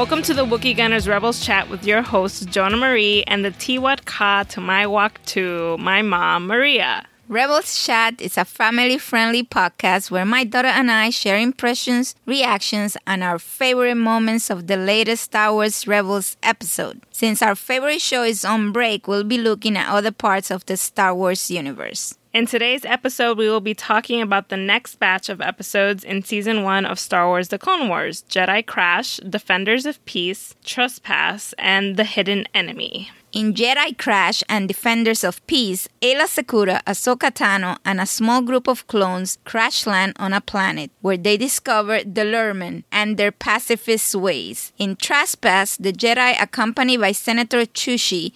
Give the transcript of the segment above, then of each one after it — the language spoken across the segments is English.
Welcome to the Wookiee Gunners Rebels chat with your hosts, Jonah Marie, and the Tiwat Ka to my walk to my mom, Maria. Rebels Chat is a family friendly podcast where my daughter and I share impressions, reactions, and our favorite moments of the latest Star Wars Rebels episode. Since our favorite show is on break, we'll be looking at other parts of the Star Wars universe. In today's episode, we will be talking about the next batch of episodes in season one of Star Wars The Clone Wars Jedi Crash, Defenders of Peace, Trespass, and The Hidden Enemy. In Jedi Crash and Defenders of Peace, Ayla Secura, Ahsoka Tano, and a small group of clones crash land on a planet where they discover the Lurmen and their pacifist ways. In Trespass, the Jedi, accompanied by Senator Chuchi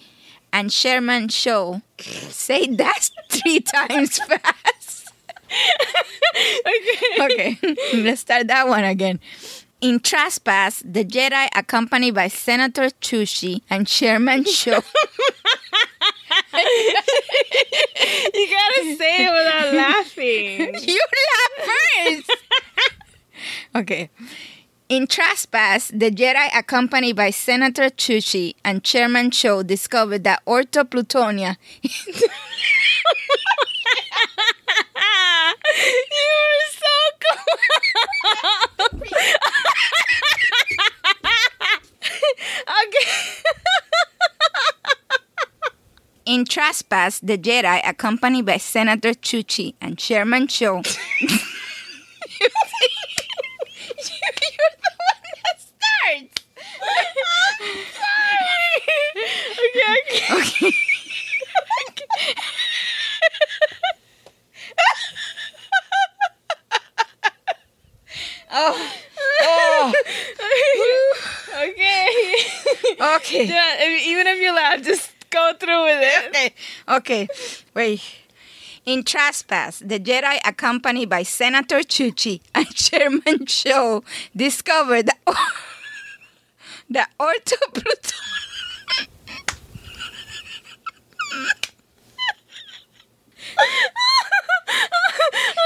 and Sherman Show, say that three times fast. okay, let's start that one again. In Trespass, the Jedi, accompanied by Senator Chuchi and Chairman Cho. You gotta say it without laughing. you laugh first. okay. In Trespass, the Jedi, accompanied by Senator Chuchi and Chairman Cho, discovered that Orto Plutonia. you were so cool. okay. In Trespass, the Jedi, accompanied by Senator Chuchi and Chairman Cho. You're the one that starts. Okay, okay. Okay. oh. Oh. okay. Okay. Yeah, even if you laugh, just go through with it. Okay. Okay. Wait. In Trespass, the Jedi, accompanied by Senator Chuchi and Chairman Cho, discovered that, that Orto Pluton.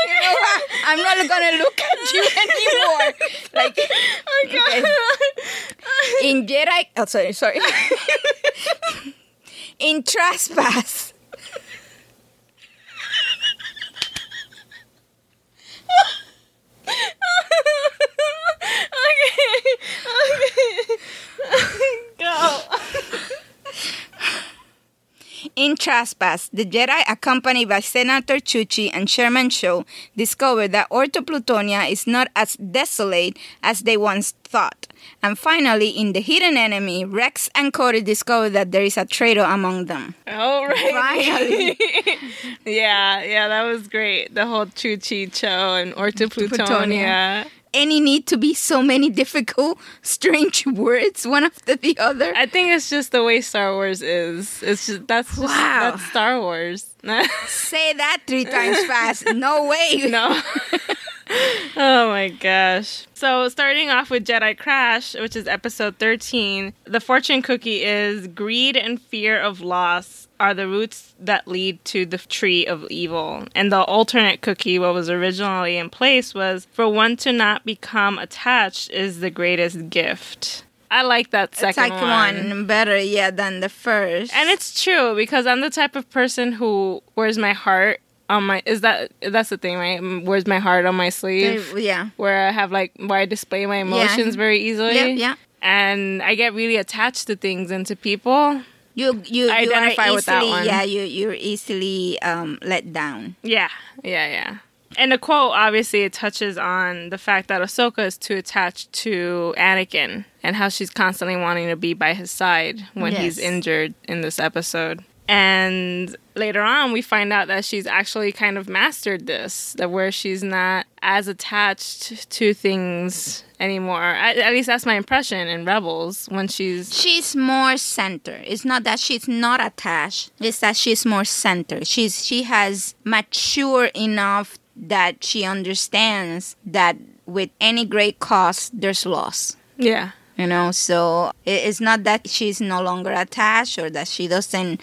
You know what? I'm not gonna look at you anymore. Like, oh okay. in Jedi, oh sorry, sorry. in Trespass, okay. Okay. Go. In Trespass, the Jedi, accompanied by Senator Chuchi and Sherman Cho, discover that Orto Plutonia is not as desolate as they once thought. And finally, in The Hidden Enemy, Rex and Cody discover that there is a traitor among them. All right. Finally. yeah, yeah, that was great. The whole Chuchi Cho and Ortoplutonia. Plutonia. Any need to be so many difficult, strange words one after the other? I think it's just the way Star Wars is. It's just that's just, Wow. that's Star Wars. Say that three times fast. No way. no. oh my gosh. So, starting off with Jedi Crash, which is episode 13, the fortune cookie is greed and fear of loss are the roots that lead to the tree of evil. And the alternate cookie, what was originally in place, was for one to not become attached is the greatest gift. I like that second Second one better, yeah, than the first. and it's true because I'm the type of person who wears my heart on my is that that's the thing, right? Wears my heart on my sleeve. They- yeah. Where I have like where I display my emotions very easily. Yeah, yeah. And I get really attached to things and to people. You you I you identify are with that easily- one. Yeah, you you're easily um, let down. Yeah, yeah, yeah. And the quote obviously it touches on the fact that Ahsoka is too attached to Anakin and how she's constantly wanting to be by his side when he's injured in this episode. And later on, we find out that she's actually kind of mastered this, that where she's not as attached to things anymore. At, at least that's my impression in Rebels when she's She's more center. It's not that she's not attached. It's that she's more center. She's she has mature enough that she understands that with any great cost, there's loss. yeah, you know so it's not that she's no longer attached or that she doesn't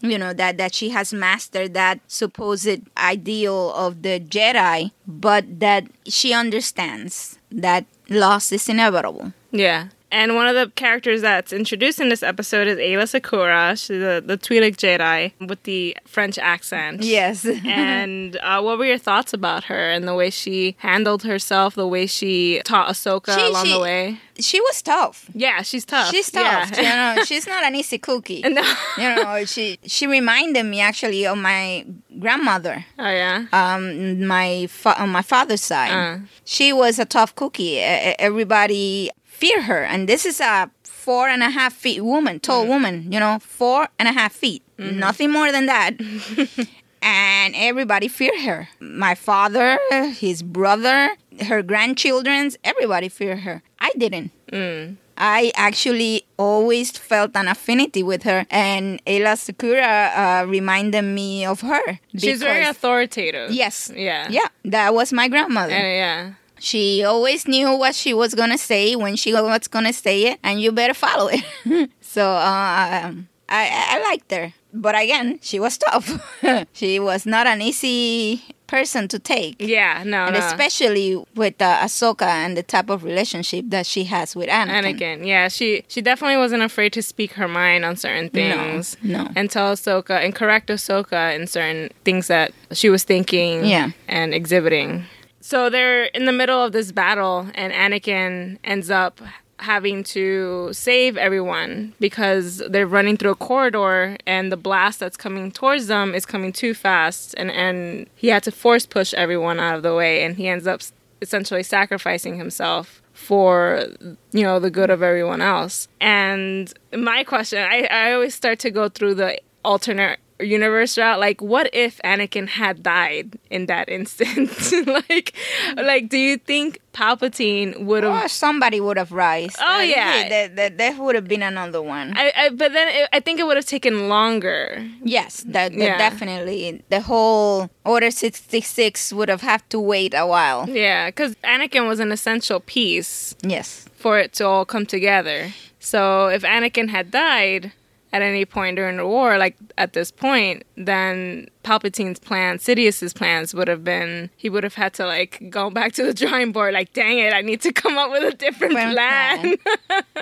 you know that that she has mastered that supposed ideal of the jedi but that she understands that loss is inevitable Yeah. And one of the characters that's introduced in this episode is Ayla Secura. She's the, the Twi'lek Jedi with the French accent. Yes. and uh, what were your thoughts about her and the way she handled herself, the way she taught Ahsoka She- along she- the way? she was tough. Yeah, she's tough. She's tough. Yeah. You know, she's not an easy cookie. no. you know, she she reminded me actually of my grandmother. Oh yeah. Um, my fa- on my father's side, Uh. she was a tough cookie. Everybody feared her, and this is a four and a half feet woman, tall woman. You know, four and a half feet, nothing more than that. and everybody feared her. My father, his brother, her grandchildren's, everybody feared her. I didn't. Mm. I actually always felt an affinity with her, and Ayla Secura uh, reminded me of her. She's very authoritative. Yes. Yeah. Yeah, that was my grandmother. And, yeah. She always knew what she was gonna say when she was gonna say it, and you better follow it. so uh, um, I, I liked her, but again, she was tough. she was not an easy person to take, Yeah. No. and no. especially with uh, Ahsoka and the type of relationship that she has with Anakin. Anakin, yeah, she she definitely wasn't afraid to speak her mind on certain things. No, no. and tell Ahsoka and correct Ahsoka in certain things that she was thinking, Yeah. and exhibiting. So they're in the middle of this battle, and Anakin ends up having to save everyone because they're running through a corridor and the blast that's coming towards them is coming too fast and and he had to force push everyone out of the way and he ends up essentially sacrificing himself for you know the good of everyone else. And my question i, I always start to go through the alternate universe route like what if anakin had died in that instant like like do you think palpatine would have somebody would have rise. Oh, yeah. that, that, that would have been another one. I, I but then it, I think it would have taken longer. yes, that, that Yeah. definitely. The whole Order sixty six would have had to wait a while. Yeah, because Anakin was an essential piece Yes. for it to all come together. So if Anakin had died at any point during the war, like at this point, then Palpatine's plan, Sidious's plans would have been he would have had to like go back to the drawing board, like, dang it, I need to come up with a different Different plan.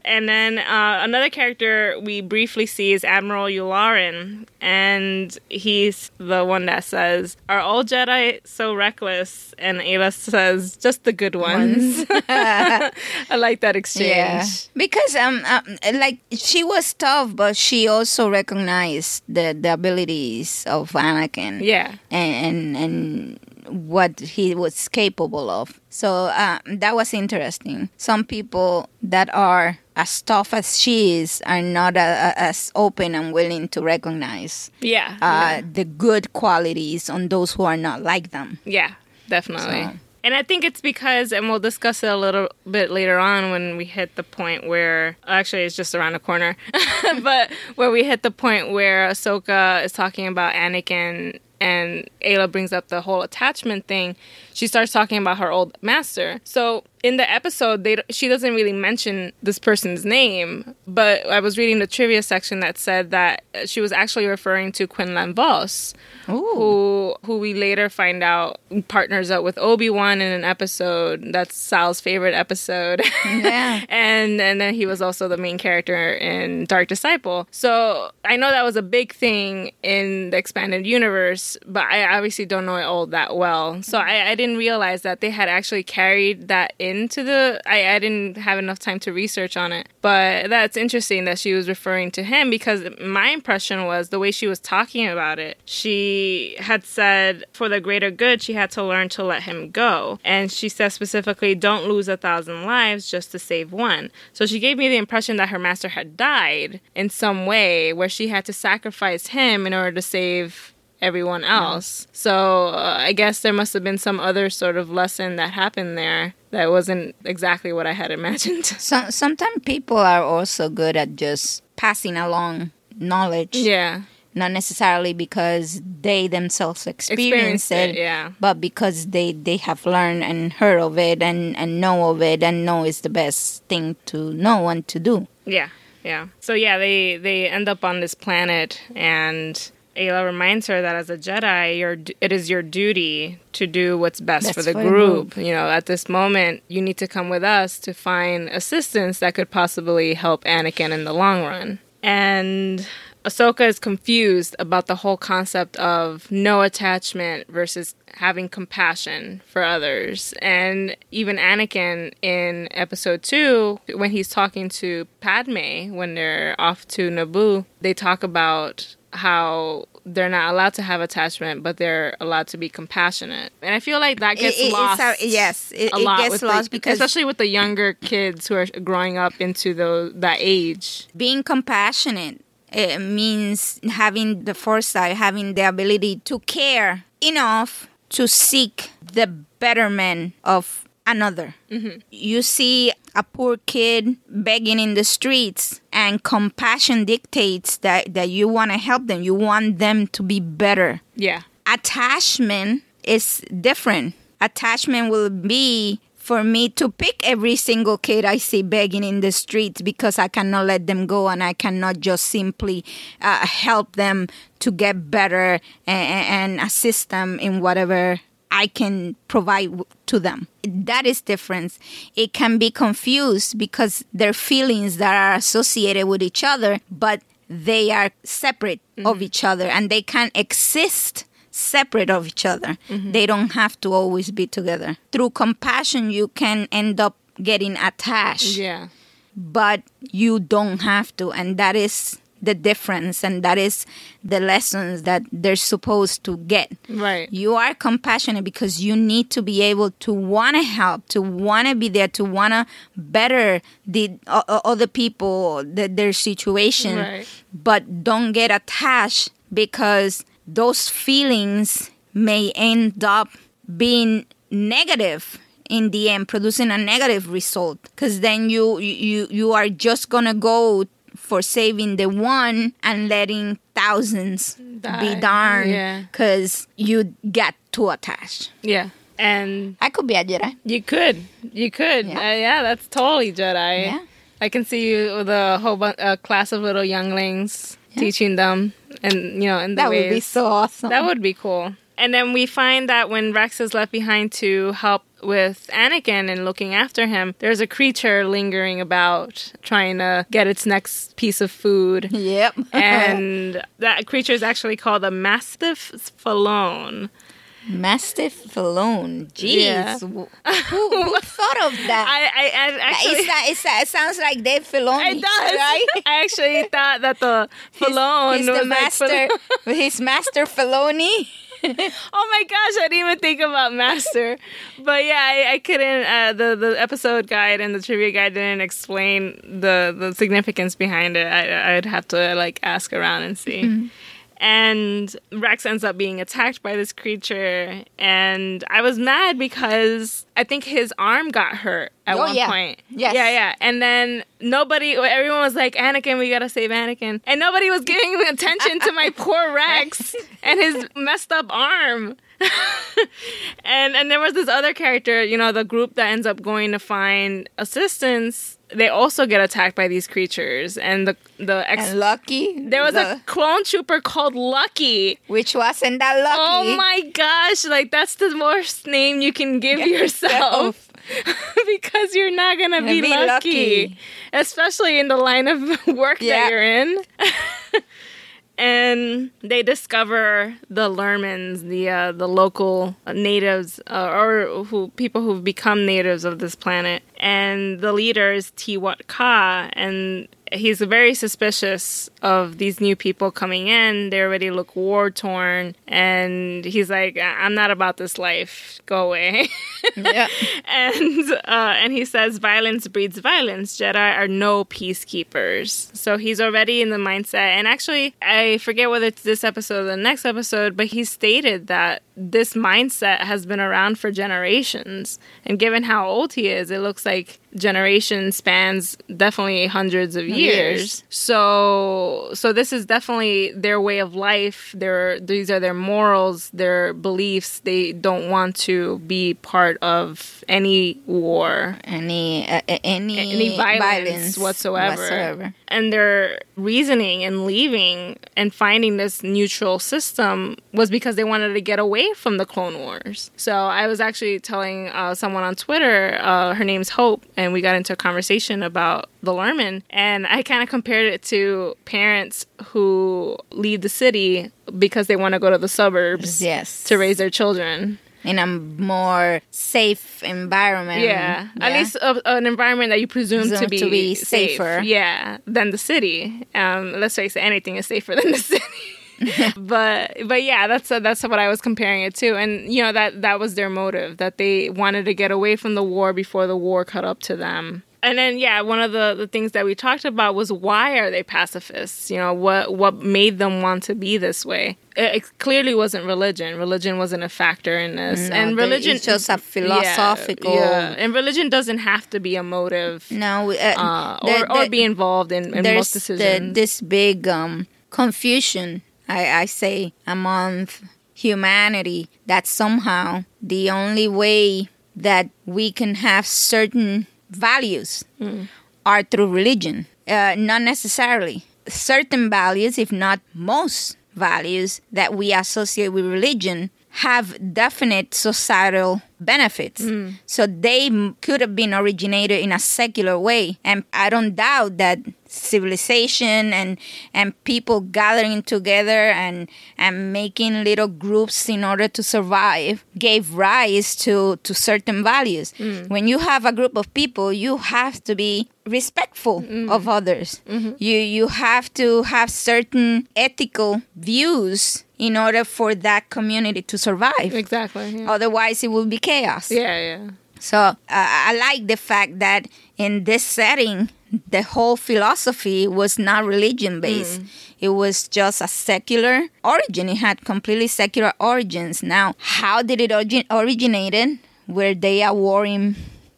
And then uh, another character we briefly see is Admiral Yularen, and he's the one that says, "Are all Jedi so reckless?" And Ayla says, "Just the good ones." I like that exchange. Yeah. Because um, um, like she was tough, but she also recognized the the abilities of Anakin. Yeah. and and, and what he was capable of. So uh, that was interesting. Some people that are as tough as she is are not uh, as open and willing to recognize Yeah. uh, the good qualities on those who are not like them. Yeah, definitely. So- And I think it's because, and we'll discuss it a little bit later on when we hit the point where, actually, it's just around the corner, but where we hit the point where Ahsoka is talking about Anakin and Ayla brings up the whole attachment thing. She starts talking about her old master. So in the episode, they she doesn't really mention this person's name, but I was reading the trivia section that said that she was actually referring to Quinlan Vos, who who we later find out partners up with Obi Wan in an episode. That's Sal's favorite episode. Yeah. and and then he was also the main character in Dark Disciple. So I know that was a big thing in the expanded universe, but I obviously don't know it all that well. So I, I didn't realize that they had actually carried that into the. I, I didn't have enough time to research on it, but that's interesting that she was referring to him because my impression was the way she was talking about it. She had said for the greater good, she had to learn to let him go, and she said specifically, "Don't lose a thousand lives just to save one." So she gave me the impression that her master had died in some way, where she had to sacrifice him in order to save everyone else. So uh, I guess there must have been some other sort of lesson that happened there that wasn't exactly what I had imagined. So, sometimes people are also good at just passing along knowledge, yeah. not necessarily because they themselves Experienced experienced it, it, yeah. but because they, they have learned and heard of it and, and know of it and know it's the best thing to know and to do. Yeah, yeah. So yeah, they they end up on this planet, and Ayla reminds her that as a Jedi, your it is your duty to do what's best That's for the for the group. You know, at this moment, you need to come with us to find assistance that could possibly help Anakin in the long run. And Ahsoka is confused about the whole concept of no attachment versus having compassion for others. And even Anakin in episode two, when he's talking to Padme when they're off to Naboo, they talk about how they're not allowed to have attachment, but they're allowed to be compassionate. And I feel like that gets It- it- lost. yes, it- a lot gets with the- lost because- especially with the younger kids who are growing up into the that age. being compassionate it means having the foresight, having the ability to care enough to seek the betterment of another. Mm-hmm. You see a poor kid begging in the streets, and compassion dictates that, that you want to help them, you want them to be better. Yeah. Attachment is different. Attachment will be for me to pick every single kid I see begging in the streets because I cannot let them go and I cannot just simply uh, help them to get better and, and assist them in whatever I can provide to them. That is difference. It can be confused because their feelings that are associated with each other, but they are separate of mm-hmm. each other and they can exist separate of each other. Mm-hmm. They don't have to always be together. Through compassion, you can end up getting attached, Yeah. but you don't have to. And that is the difference. And that is the lessons that they're supposed to get. Right. You are compassionate because you need to be able to want to help, to want to be there, to want to better the uh, other people, the, their situation. Right. But don't get attached because those feelings may end up being negative in the end, producing a negative result. Because then you you you are just gonna go for saving the one and letting thousands Die. be darned Yeah. because you get too attached. Yeah. And I could be a Jedi. you could. You could. Yeah. Uh, yeah, that's totally Jedi. Yeah. I can see you with a whole bu- a class of little younglings teaching them and you know in the That would be so awesome. That would be cool. And then we find that when Rex is left behind to help with Anakin and looking after him, there's a creature lingering about trying to get its next piece of food. Yep. and that creature is actually called a Mastiff Phalone. Mastiff Phalone. Jeez. Yeah. Who, who thought of that? I, I, I actually. It's that, it's that, it sounds like Dave Filoni. It does. Right? I actually thought that the Phalone he's was the like master. Fal- he's Master Filoni. oh my gosh, I didn't even think about Master. but yeah, I, I couldn't. Uh, the the episode guide and the trivia guide didn't explain the the significance behind it. I, I'd have to like ask around and see. And Rex ends up being attacked by this creature, and I was mad because I think his arm got hurt at Oh, one yeah. point. Yes. Yeah, yeah. And then nobody, everyone was like, Anakin, we gotta save Anakin. And nobody was giving attention to my poor Rex and his messed up arm. and and there was this other character, you know, the group that ends up going to find assistance. They also get attacked by these creatures, and the the ex. And Lucky. there was the- a clone trooper called Lucky. which wasn't that lucky. Oh my gosh! Like that's the worst name you can give yourself. because you're not gonna Gonna be, be lucky. lucky. especially in the line of work Yeah. that you're in. And they discover the Lurmens, the uh, the local natives, uh, or who people who've become natives of this planet, and the leader is Tee Watt Kaa, and he's very suspicious of these new people coming in. They already look war torn, and he's like, "I'm not about this life. Go away." Yeah. and uh, and he says violence breeds violence. Jedi are no peacekeepers. So he's already in the mindset. And actually, I forget whether it's this episode or the next episode, but he stated that this mindset has been around for generations. And given how old he is, it looks like generation spans definitely hundreds of years. Years. So so this is definitely their way of life. Their these are their morals, their beliefs. They don't want to be part of any war Any uh, any any violence, whatsoever. whatsoever. And their reasoning in leaving and finding this neutral system was because they wanted to get away from the Clone Wars. So I was actually telling uh, someone on Twitter, uh, her name's Hope, and we got into a conversation about the Lurmen. And I kind of compared it to parents who leave the city because they want to go to the suburbs Yes. to raise their children. In a more safe environment. Yeah, at least a, an environment that you presume to be, to be safe. safer. Yeah, than the city. Um, let's face it, anything is safer than the city. but but yeah, that's that's what I was comparing it to, and you know that that was their motive that they wanted to get away from the war before the war caught up to them. And then yeah, one of the, the things that we talked about was why are they pacifists? You know what what made them want to be this way? It, it clearly wasn't religion. Religion wasn't a factor in this, No, and religion it's just a philosophical- yeah, and religion doesn't have to be a motive No, uh, uh, the- or, or be involved in, in most the, decisions. this big um, confusion, I, I say, among humanity that somehow the only way that we can have certain values are through religion. Uh, not necessarily. Certain values, if not most values that we associate with religion, have definite societal benefits. So they m- could have been originated in a secular way. And I don't doubt that civilization and and people gathering together and and making little groups in order to survive gave rise to to certain values. Mm. When you have a group of people, you have to be respectful mm. of others. Mm-hmm. You you have to have certain ethical views in order for that community to survive. exactly. Yeah. Otherwise, it will be chaos. yeah, yeah. So uh, I like the fact that in this setting, the whole philosophy was not religion based. Mm. It was just a secular origin. It had completely secular origins. Now, how did it origin- originated? Were they a warring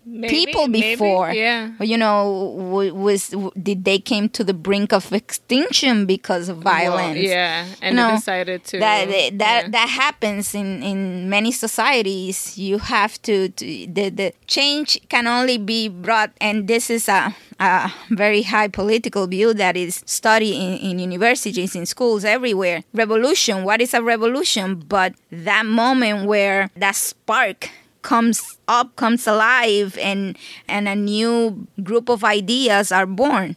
Maybe, people maybe, before? yeah. You know, w- was w- did they came to the brink of extinction because of violence? Well, yeah, and You know, decided to that that yeah. that happens in in many societies you have to, to the the change can only be brought and this is a a very high political view that is studied in, in universities in schools everywhere revolution what is a revolution but that moment where that spark comes up comes alive and and a new group of ideas are born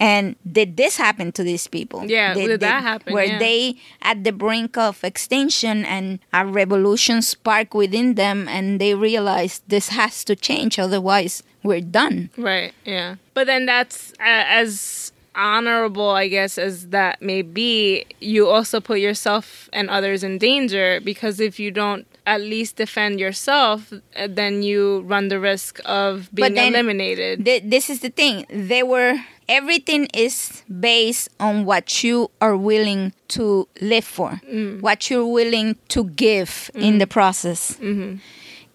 and did this happen to these people? Yeah, did that happen? Were Yeah. they at the brink of extinction and a revolution sparked within them and they realized this has to change, otherwise we're done. Right. Yeah. But then that's uh, as honorable, I guess, as that may be. You also put yourself and others in danger because if you don't at least defend yourself, uh, then you run the risk of being then- eliminated. Th- this is the thing. They were everything is based on what you are willing to live for, Mm. what you're willing to give in the process. Mm-hmm.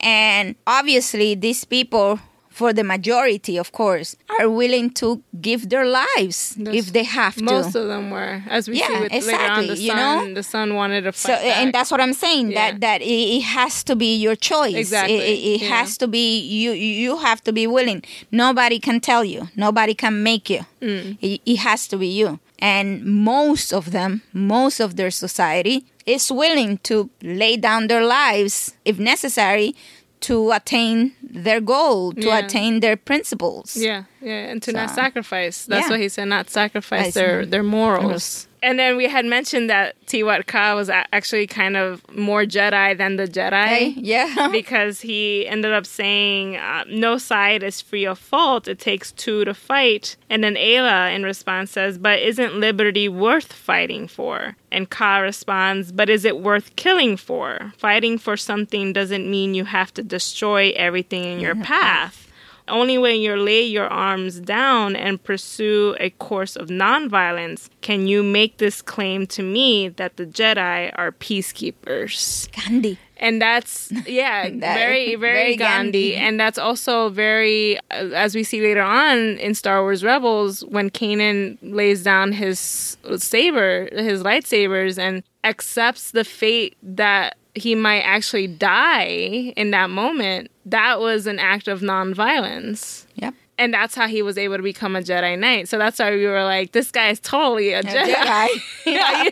And obviously, these people, for the majority, of course, are willing to give their lives Yes. if they have to. Most of them were, as we see Yeah, with later on, the exactly, you son. know? The son wanted to so, fight back. and that's what I'm saying. Yeah. That that it, has to be your choice. Exactly, It, it, it yeah. has to be you. You have to be willing. Nobody can tell you. Nobody can make you. Mm. It, it has to be you. And most of them, most of their society, is willing to lay down their lives if necessary to attain their goal, to Yeah. attain their principles. Yeah, yeah, and to not sacrifice. That's yeah. what he said, not sacrifice I see. their their morals. And then we had mentioned that Tee Watt Kaa was actually kind of more Jedi than the Jedi. Hey, yeah. because he ended up saying, uh, "No side is free of fault. It takes two to fight." And then Ayla, in response, says, "But isn't liberty worth fighting for?" And Kaa responds, "But is it worth killing for? Fighting for something doesn't mean you have to destroy everything in your path." Only when you lay your arms down and pursue a course of nonviolence can you make this claim to me that the Jedi are peacekeepers. Gandhi. And that's yeah, That- very, very very Gandhi. Gandhi. and that's also very, uh, as we see later on in Star Wars Rebels, when Kanan lays down his saber, his lightsabers, and accepts the fate that he might actually die in that moment. That was an act of nonviolence. Yep. And that's how he was able to become a Jedi Knight. So that's why we were like, this guy is totally a, A Jedi. Jedi. yeah.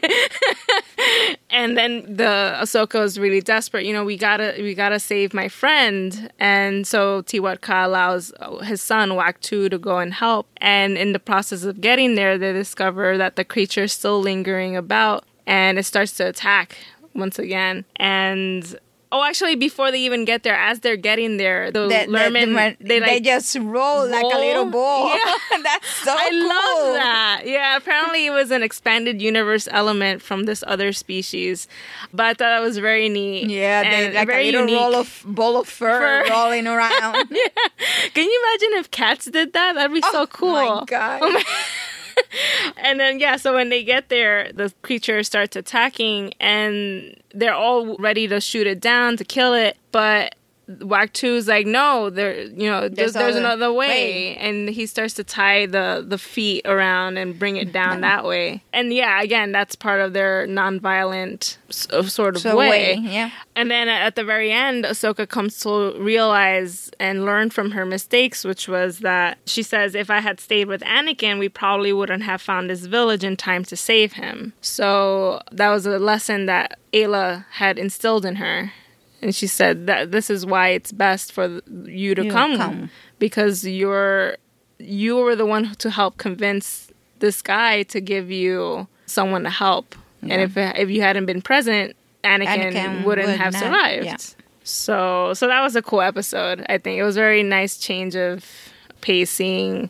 and then the Ahsoka is really desperate. You know, we gotta we gotta save my friend, and so Tee Watt Kaa allows oh, his son Wag Too to go and help. And in the process of getting there, they discover that the creature is still lingering about, and it starts to attack once again. And oh, actually, before they even get there, as they're getting there, the, The- the- the Lurmen they like just roll, like a little ball. Yeah. That's so I cool. love that. Yeah, apparently it was an expanded universe element from this other species, but I thought it was very neat. Yeah, they, like a little roll of ball of fur, Fur. rolling around. yeah. Can you imagine if cats did that? That'd be oh so cool. Oh my god! and then yeah, so when they get there, the creature starts attacking, and they're all ready to shoot it down to kill it, but. Wag Too is like, no, there, you know, there's, There's there's another way. way. and he starts to tie the the feet around and bring it down that way. And yeah, again, that's part of their nonviolent uh, sort of So way. way, yeah. And then at the very end, Ahsoka comes to realize and learn from her mistakes, which was that she says, if I had stayed with Anakin, we probably wouldn't have found this village in time to save him. So that was a lesson that Ayla had instilled in her. And she said that this is why it's best for you to You come, come. because you're you were the one to help convince this guy to give you someone to help. And if if you hadn't been present, Anakin, Anakin wouldn't would have not- survived. yeah. So so that was a cool episode. I think it was a very nice change of pacing,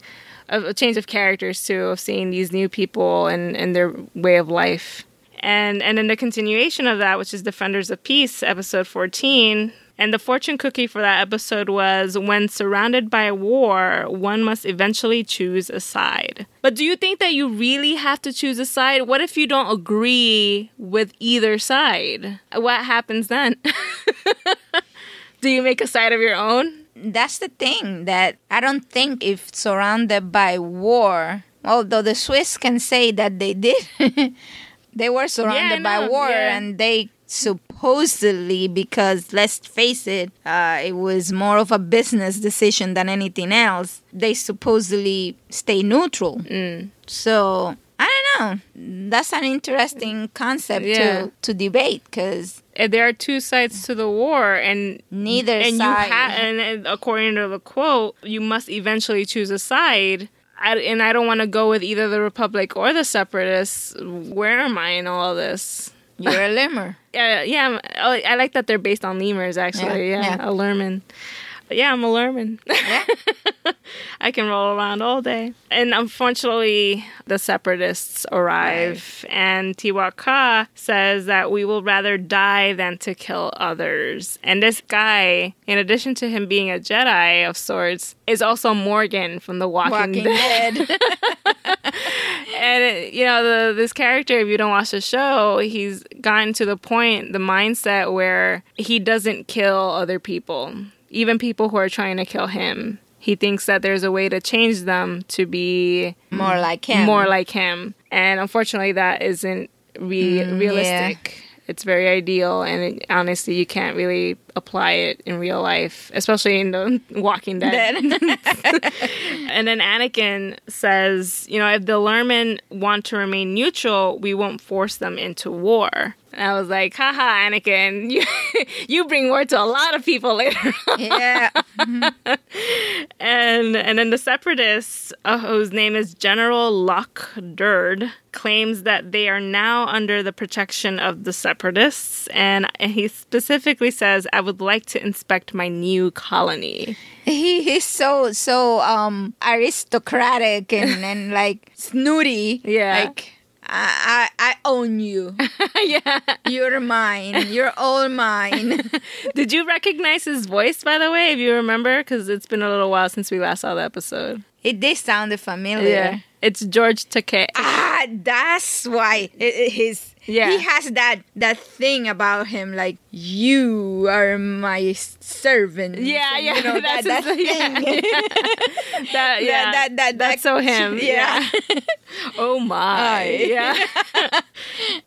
a, a change of characters too, of seeing these new people and, and their way of life. And and then the continuation of that, which is Defenders of Peace, episode fourteen. And the fortune cookie for that episode was when surrounded by war, one must eventually choose a side. But do you think that you really have to choose a side? What if you don't agree with either side? What happens then? do you make a side of your own? That's the thing that I don't think if surrounded by war, although the Swiss can say that they did, they were surrounded I by war yeah. and they supposedly because let's face it uh, it was more of a business decision than anything else they supposedly stay neutral Mm. so i don't know that's an interesting concept Yeah. to, to debate because Uh, there are two sides to the war and Neither and side. you ha- and according to the quote you must eventually choose a side I, and i don't want to go with either the republic or the separatists. Where am i in all this? You're a lemur. Yeah uh, yeah I'm- oh, i like that they're based on lemurs actually. Yeah, yeah, yeah. a lurmen But yeah i'm a lurmen yeah I can roll around all day. And unfortunately, the separatists arrive, and Tee Watt Kaa says that we will rather die than to kill others. And this guy, in addition to him being a Jedi of sorts, is also Morgan from The Walking, walking Dead. dead And it, you know, the, this character, if you don't watch the show, he's gotten to the point, the mindset where he doesn't kill other people, even people who are trying to kill him. He thinks that there's a way to change them to be more like him more like him. And unfortunately, that isn't re- Mm, realistic. It's very ideal, and it, honestly, you can't really apply it in real life, especially in the Walking Dead. and then Anakin says, you know, if the Lurmen want to remain neutral, we won't force them into war. And I was like, haha, Anakin, you, you bring war to a lot of people later on. yeah And and then the separatists, uh, whose name is General Lok Durd, claims that they are now under the protection of the separatists, and, and he specifically says, "I would like to inspect my new colony." he, he's so so um aristocratic and, and like snooty Yeah. like I, I, I own you. yeah. You're mine. You're all mine. Did you recognize his voice, by the way, if you remember? Because it's been a little while since we last saw the episode. It did sound familiar. Yeah. It's George Takei. Ah, that's why it, his Yeah. he has that that thing about him like you are my servant. Yeah, And, yeah. You know, that's that his- yeah, thing. yeah. That, yeah. that, that, That's that, so him. Yeah. oh my. Aye. Yeah.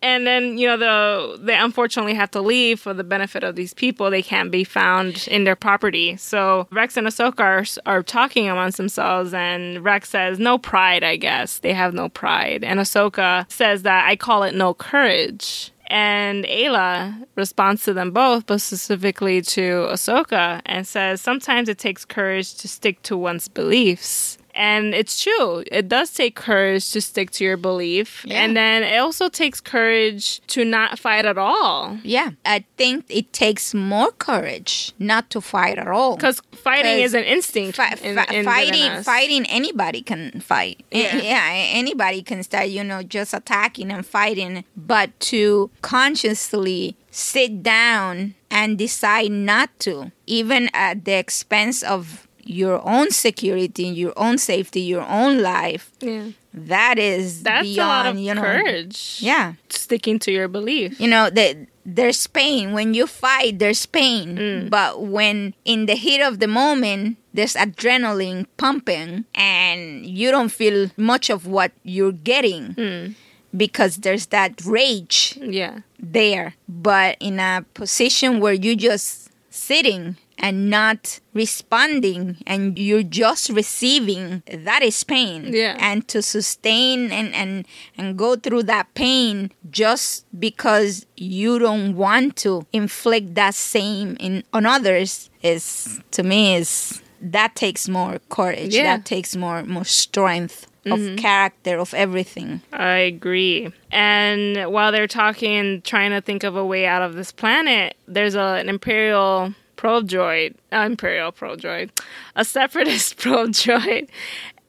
and then, you know, the they unfortunately have to leave for the benefit of these people. They can't be found in their property. So Rex and Ahsoka are, are talking amongst themselves, and Rex says, No pride, I guess. Yes, they have no pride. And Ahsoka says that I call it no courage. And Ayla responds to them both, but specifically to Ahsoka, and says sometimes it takes courage to stick to one's beliefs. And it's true. It does take courage to stick to your belief. Yeah. And then it also takes courage to not fight at all. Yeah, I think it takes more courage not to fight at all. Because fighting 'Cause is an instinct. Fi- in- fi- in- fighting, fighting, anybody can fight. Yeah. yeah, anybody can start, you know, just attacking and fighting. But to consciously sit down and decide not to, even at the expense of your own security, your own safety, your own life, Yeah. that is That's beyond, a lot of you know. courage. Yeah. Sticking to your belief. You know, the, there's pain. When you fight, there's pain. Mm. But when in the heat of the moment, there's adrenaline pumping and you don't feel much of what you're getting Mm. because there's that rage Yeah. there. But in a position where you're just sitting and not responding and you're just receiving that is pain Yeah. and to sustain and and and go through that pain just because you don't want to inflict that same in on others is to me is that takes more courage Yeah. that takes more more strength of mm-hmm. character of everything I agree. And while they're talking, trying to think of a way out of this planet, there's a, an Imperial probe droid, uh, Imperial probe droid, a Separatist probe droid.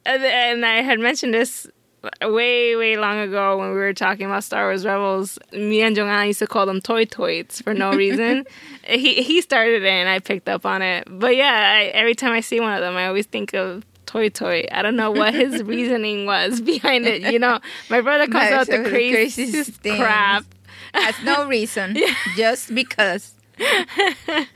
And, and I had mentioned this way, way long ago when we were talking about Star Wars Rebels. Me and Jongan used to call them toy toys for no reason. he he started it and I picked up on it. But yeah, I, every time I see one of them, I always think of Toy Toy. I don't know what his reasoning was behind it. You know, my brother comes out the craziest craziest crap. has no reason just because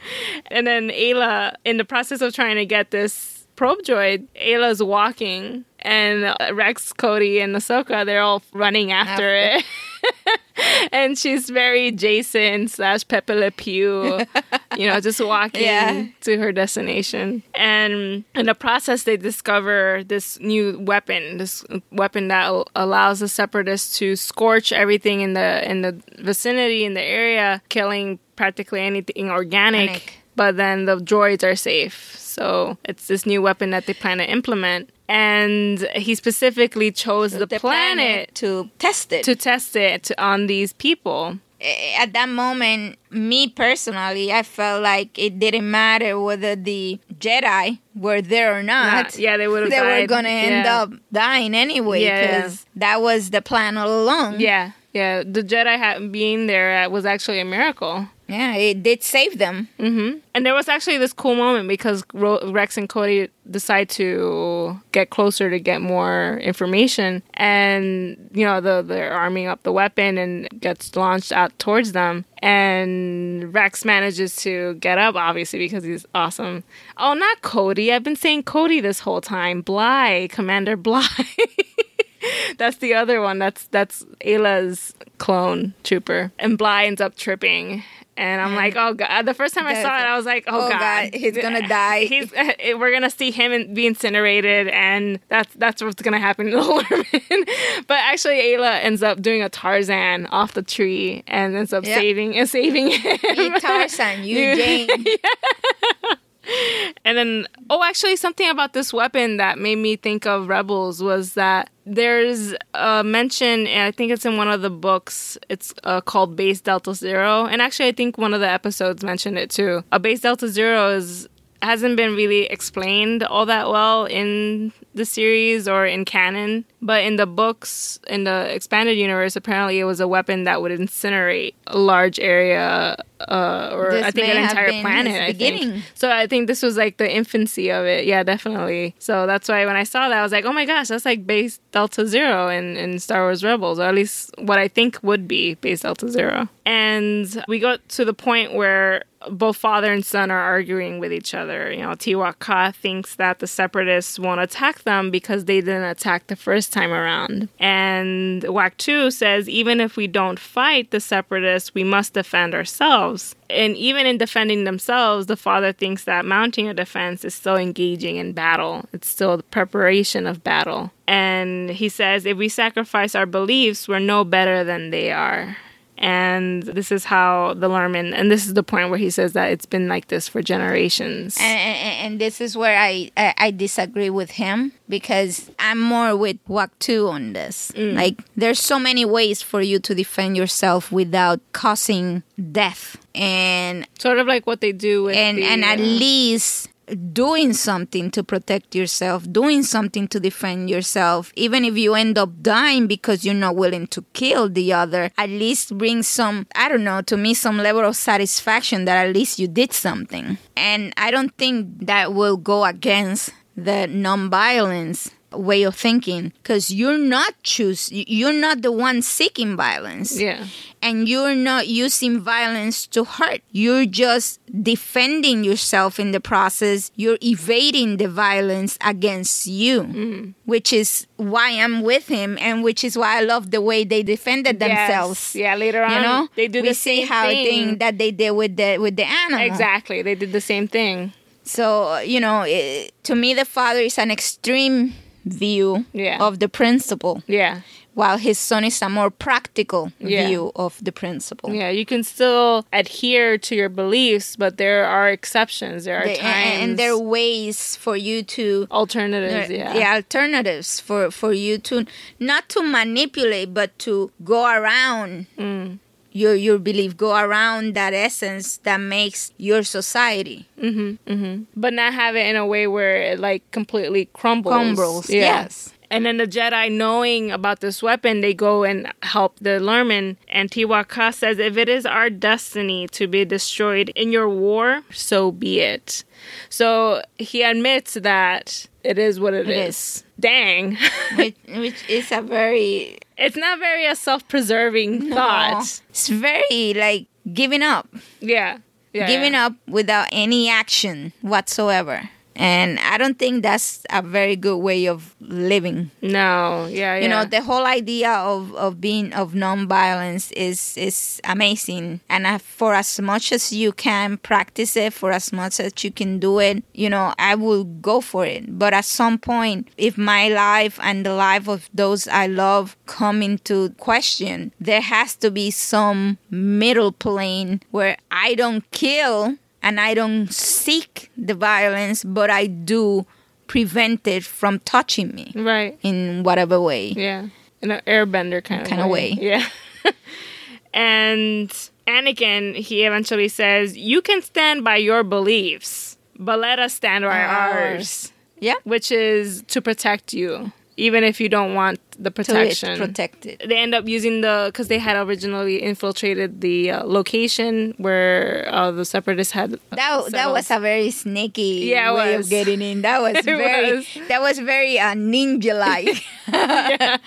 And then Ayla, in the process of trying to get this probe droid, Ayla's walking, and Rex, Cody, and Ahsoka, they're all running after, After. it. and she's very Jason slash Pepe Le Pew, you know, just walking Yeah. to her destination. And in the process, they discover this new weapon, this weapon that allows the separatists to scorch everything in the in the vicinity in the area, killing practically anything organic. Organic. But then the droids are safe. So it's this new weapon that they plan to implement. And he specifically chose the, planet, to test it. to test it on these people. Eh, At that moment, me personally, I felt like it didn't matter whether the Jedi were there or not. Not- yeah, they would have They were gonna end Yeah. up dying anyway Yeah, yeah. because that was the plan all along. Yeah, yeah. The Jedi being there uh, was actually a miracle. Yeah, it did save them. hmm And there was actually this cool moment because Rex and Cody decide to get closer to get more information, and you know the they're arming up the weapon and gets launched out towards them, and Rex manages to get up, obviously because he's awesome. Oh, not Cody! I've been saying Cody this whole time. Bly, Commander Bly. That's the other one. That's that's Ayla's clone trooper, and Bly ends up tripping. And I'm like, oh god! The first time I saw it, I was like, oh, Oh, god. God, he's gonna die. He's we're gonna see him in- be incinerated, and that's that's what's gonna happen to the Lurmen. but actually, Ayla ends up doing a Tarzan off the tree and ends up Yeah. saving and saving him. Tarzan, you You- Jane. And then, oh, actually, something about this weapon that made me think of Rebels was that there's a mention, and I think it's in one of the books. It's uh, called Base Delta Zero, and actually, I think one of the episodes mentioned it too. A Base Delta Zero is hasn't been really explained all that well in the series or in canon. But in the books, in the expanded universe, apparently it was a weapon that would incinerate a large area, uh, or This I think an entire planet. I beginning. think. So I think this was like the infancy of it. Yeah, definitely. So that's why when I saw that, I was like, oh my gosh, that's like base Delta Zero in, in Star Wars Rebels, or at least what I think would be base Delta Zero. And we got to the point where both father and son are arguing with each other. You know, Tee Watt Kaa thinks that the separatists won't attack them because they didn't attack the first time around. And Wag Too says even if we don't fight the separatists, we must defend ourselves. And even in defending themselves, the father thinks that mounting a defense is still engaging in battle. It's still the preparation of battle. And he says if we sacrifice our beliefs, we're no better than they are. And this is how the Lurmen, and this is the point where he says that it's been like this for generations. and, and, and this is where I, I I disagree with him because I'm more with Wag Too on this. Like there's so many ways for you to defend yourself without causing death and sort of like what they do with and the, and at uh, least doing something to protect yourself, doing something to defend yourself, even if you end up dying because you're not willing to kill the other, at least bring some, I don't know, to me, some level of satisfaction that at least you did something. And I don't think that will go against the nonviolence way of thinking because you're not choose you're not the one seeking violence yeah. and you're not using violence to hurt. You're just defending yourself in the process. You're evading the violence against you, mm-hmm. which is why I'm with him and which is why I love the way they defended themselves. Yes. Yeah, later on, You know, they do we the see same how thing. thing that they did with the with the animal. Exactly, they did the same thing. So you know, it, to me, the father is an extreme view Yeah. of the principle, Yeah, while his son is a more practical Yeah. view of the principle. yeah. You can still adhere to your beliefs, but there are exceptions. There are The- times and, there are ways for you to alternatives. Yeah, the alternatives for for you to not to manipulate but to go around Mm. Your your belief go around that essence that makes your society mm-hmm, mm-hmm. but not have it in a way where it like completely crumbles. crumbles Yeah. yes And then the Jedi, knowing about this weapon, they go and help the Lurmen. And Tee Watt Kaa says, if it is our destiny to be destroyed in your war, so be it. So he admits that it is what It is. Dang. which, which is a very it's not very a self-preserving thought. it's very like giving up Yeah. yeah giving yeah. up without any action whatsoever and i don't think that's a very good way of living No. Yeah. you know the whole idea of, of being of nonviolence is is amazing and uh, for as much as you can practice it for as much as you can do it you know i will go for it but at some point if my life and the life of those i love come into question there has to be some middle plane where i don't kill and i don't seek the violence but i do prevent it from touching me right. in whatever way. Yeah, in an airbender kind of Kinda way. Yeah. and Anakin, he eventually says, "You can stand by your beliefs, but let us stand by Ours. ours." Yeah. which is to protect you, even if you don't want the protection. protected. they end up using the because they had originally infiltrated the uh, location where uh, the separatists had That that was a very sneaky Yeah, way was. of getting in. That was very was. that was very uh, ninja like. that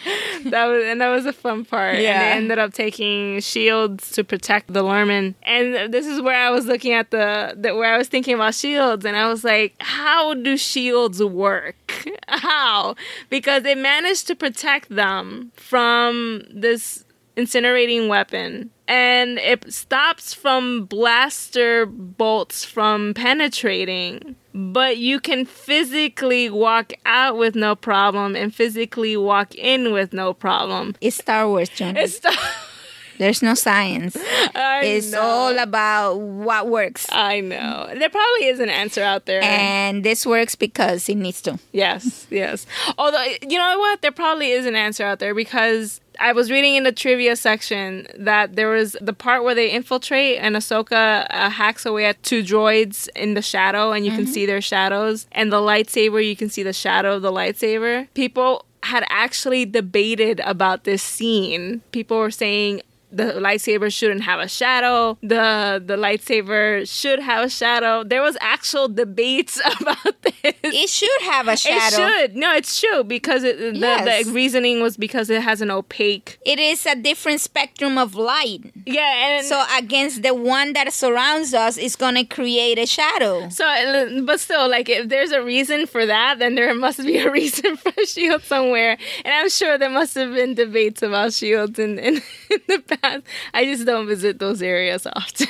was and that was a fun part. Yeah. And they ended up taking shields to protect the Lurmen. And this is where I was looking at the, the where I was thinking about shields and I was like, how do shields work? How? Because they managed to protect them from this incinerating weapon. And it stops from blaster bolts from penetrating. But you can physically walk out with no problem and physically walk in with no problem. it's Star Wars, John. It's There's no science. I It's know. all about what works. I know. There probably is an answer out there. And this works because it needs to. Yes, yes. Although, you know what? There probably is an answer out there because I was reading in the trivia section that there was the part where they infiltrate and Ahsoka uh, hacks away at two droids in the shadow and you can see their shadows. And the lightsaber, you can see the shadow of the lightsaber. People had actually debated about this scene. People were saying, the lightsaber shouldn't have a shadow. The the lightsaber should have a shadow. There was actual debates about this. It should have a shadow. It should. No, it's true because it, the, Yes. the reasoning was because it has an opaque. It is a different spectrum of light. Yeah, and So against the one that surrounds us, it's gonna create a shadow. so uh, but still, like if there's a reason for that, then there must be a reason for Shield somewhere. And I'm sure there must have been debates about shields in in, in the past. I just don't visit those areas often.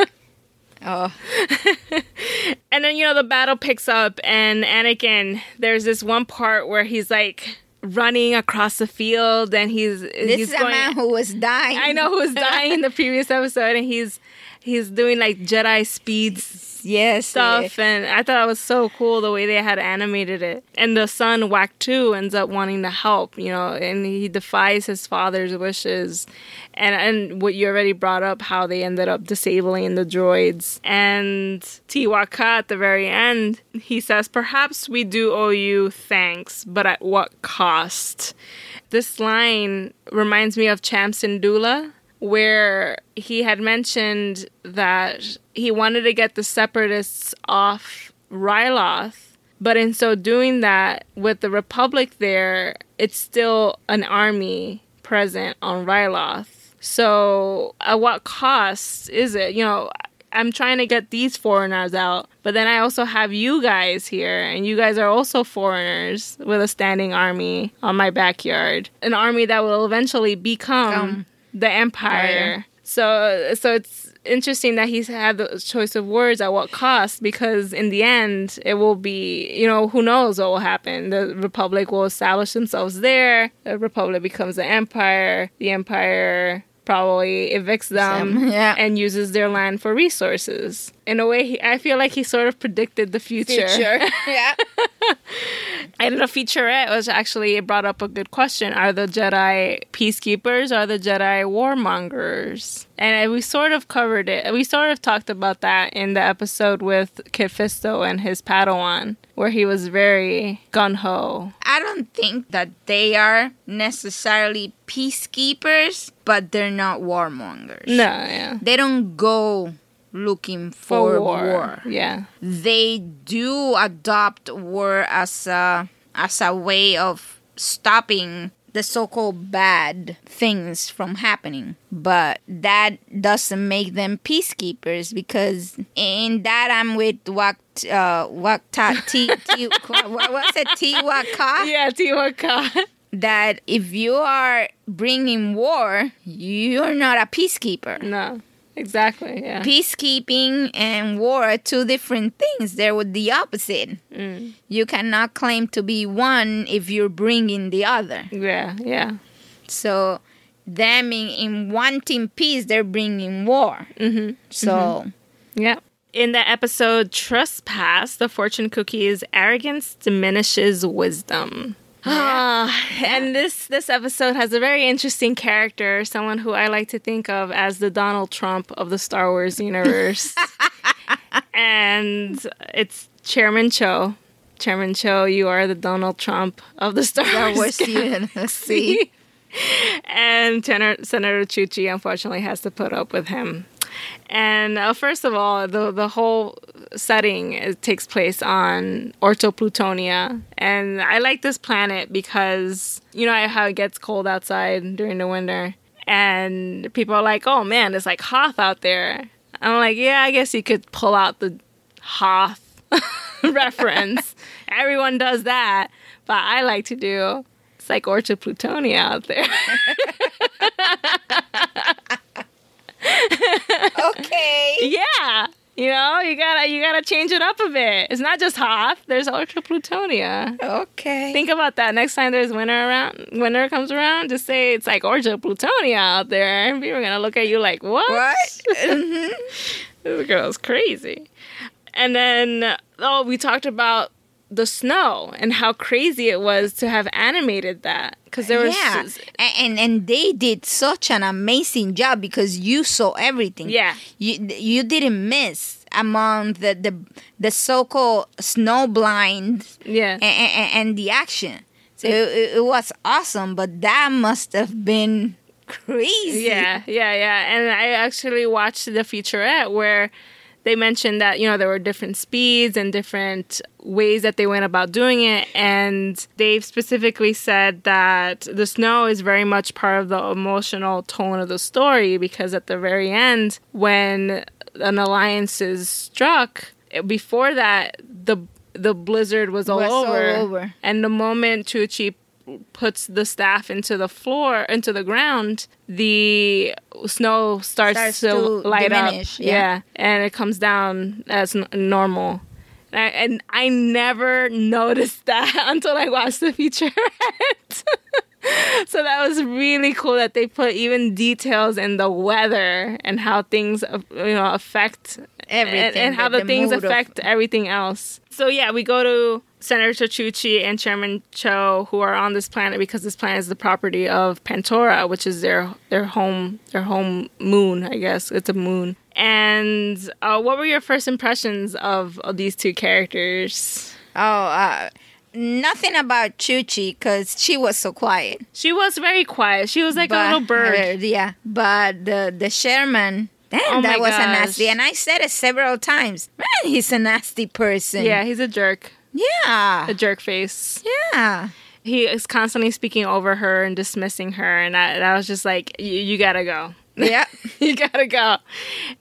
Oh, And then you know the battle picks up, and Anakin. There's this one part where he's like running across the field, and he's this he's is a man who was dying. I know who was dying in the previous episode, and he's he's doing like Jedi speeds Yes. stuff, and I thought it was so cool the way they had animated it. And the son Wag Too ends up wanting to help, you know, and he defies his father's wishes. And and what you already brought up, how they ended up disabling the droids. And Tee Watt Kaa at the very end, he says, "Perhaps we do owe you thanks, but at what cost?" This line reminds me of Cham Syndulla where he had mentioned that he wanted to get the separatists off Ryloth, but in so doing that, with the Republic there, it's still an army present on Ryloth. So, at what cost is it? You know, I'm trying to get these foreigners out, but then I also have you guys here, and you guys are also foreigners with a standing army on my backyard. An army that will eventually become Come. The empire. Oh, so so it's interesting that he's had the choice of words at what cost because in the end it will be you know who knows what will happen. The republic will establish themselves there. The republic becomes the empire. The empire probably evicts them yeah. and uses their land for resources in a way he, i feel like he sort of predicted the future, Future. yeah. and the featurette was actually it brought up a good question: Are the Jedi peacekeepers? Or are the Jedi warmongers? And we sort of covered it. We sort of talked about that in the episode with Kit Fisto and his Padawan, where he was very gun ho. Don't think that they are necessarily peacekeepers, but they're not warmongers. No, yeah, They don't go looking for for, war. war. Yeah, They do adopt war as a as a way of stopping the so-called bad things from happening. But that doesn't make them peacekeepers because in that I'm with Wak uh Wakta T T what was it T Waka? yeah, Tee Watt Kaa. that if you are bringing war, you're not a peacekeeper. no, exactly. Yeah, Peacekeeping and war are two different things. They're the opposite. Mm. You cannot claim to be one if you're bringing the other. yeah, yeah. So, them in, in wanting peace, they're bringing war. hmm So, Yeah. In the episode Trespass, the fortune cookie's arrogance diminishes wisdom. Ah, and this this episode has a very interesting character, someone who I like to think of as the Donald Trump of the Star Wars universe. and it's Chairman Cho. Chairman Cho, you are the Donald Trump of the Star Wars Wars University. and Senator, Senator Chuchi unfortunately has to put up with him. And uh, first of all, the the whole setting it takes place on Orto Plutonia, and I like this planet because you know how it gets cold outside during the winter, and people are like, "Oh man, it's like Hoth out there." I'm like, "Yeah, I guess you could pull out the Hoth reference. Everyone does that, but I like to do." It's like Orto Plutonia out there. okay. Yeah. You know, you gotta you gotta change it up a bit. It's not just Hoth. There's Orto Plutonia. Okay. Think about that next time there's winter around. Winter comes around, just say it's like Orto Plutonia out there, and people are gonna look at you like, what? what? Mhm. This girl's crazy. And then, oh, we talked about the snow and how crazy it was to have animated that because there was yeah, A- and and they did such an amazing job because you saw everything. Yeah. you you didn't miss among the the, the so-called snow blind yeah and, and, and the action. So it, it was awesome, but that must have been crazy. Yeah, yeah, yeah. And I actually watched the featurette where they mentioned that, you know, there were different speeds and different ways that they went about doing it. And Dave specifically said that the snow is very much part of the emotional tone of the story because at the very end, when an alliance is struck, before that, the the blizzard was all, Was all over. over. And the moment Chuchi puts the staff into the floor into the ground the snow starts, Starts to, to light diminish, up yeah. and it comes down as n- normal and I, and I never noticed that until I watched the featurette. so that was really cool that they put even details in the weather and how things uh, you know affect Everything, and, and how the- the, things mood of- affect everything else. So yeah, we go to Senator Chuchi and Chairman Cho, who are on this planet because this planet is the property of Pantora, which is their their home their home moon. I guess it's a moon. And uh, what were your first impressions of, of these two characters? Oh, uh, nothing about Chuchi because she was so quiet. She was very quiet. She was like a little bird. uh, yeah, but the the Sherman. Damn, Oh that was a nasty. And I said it several times. Man, he's a nasty person. yeah, he's a jerk, Yeah. a jerk face. Yeah. He is constantly speaking over her and dismissing her, and I, and I was just like, "You you gotta go." Yeah. you gotta go.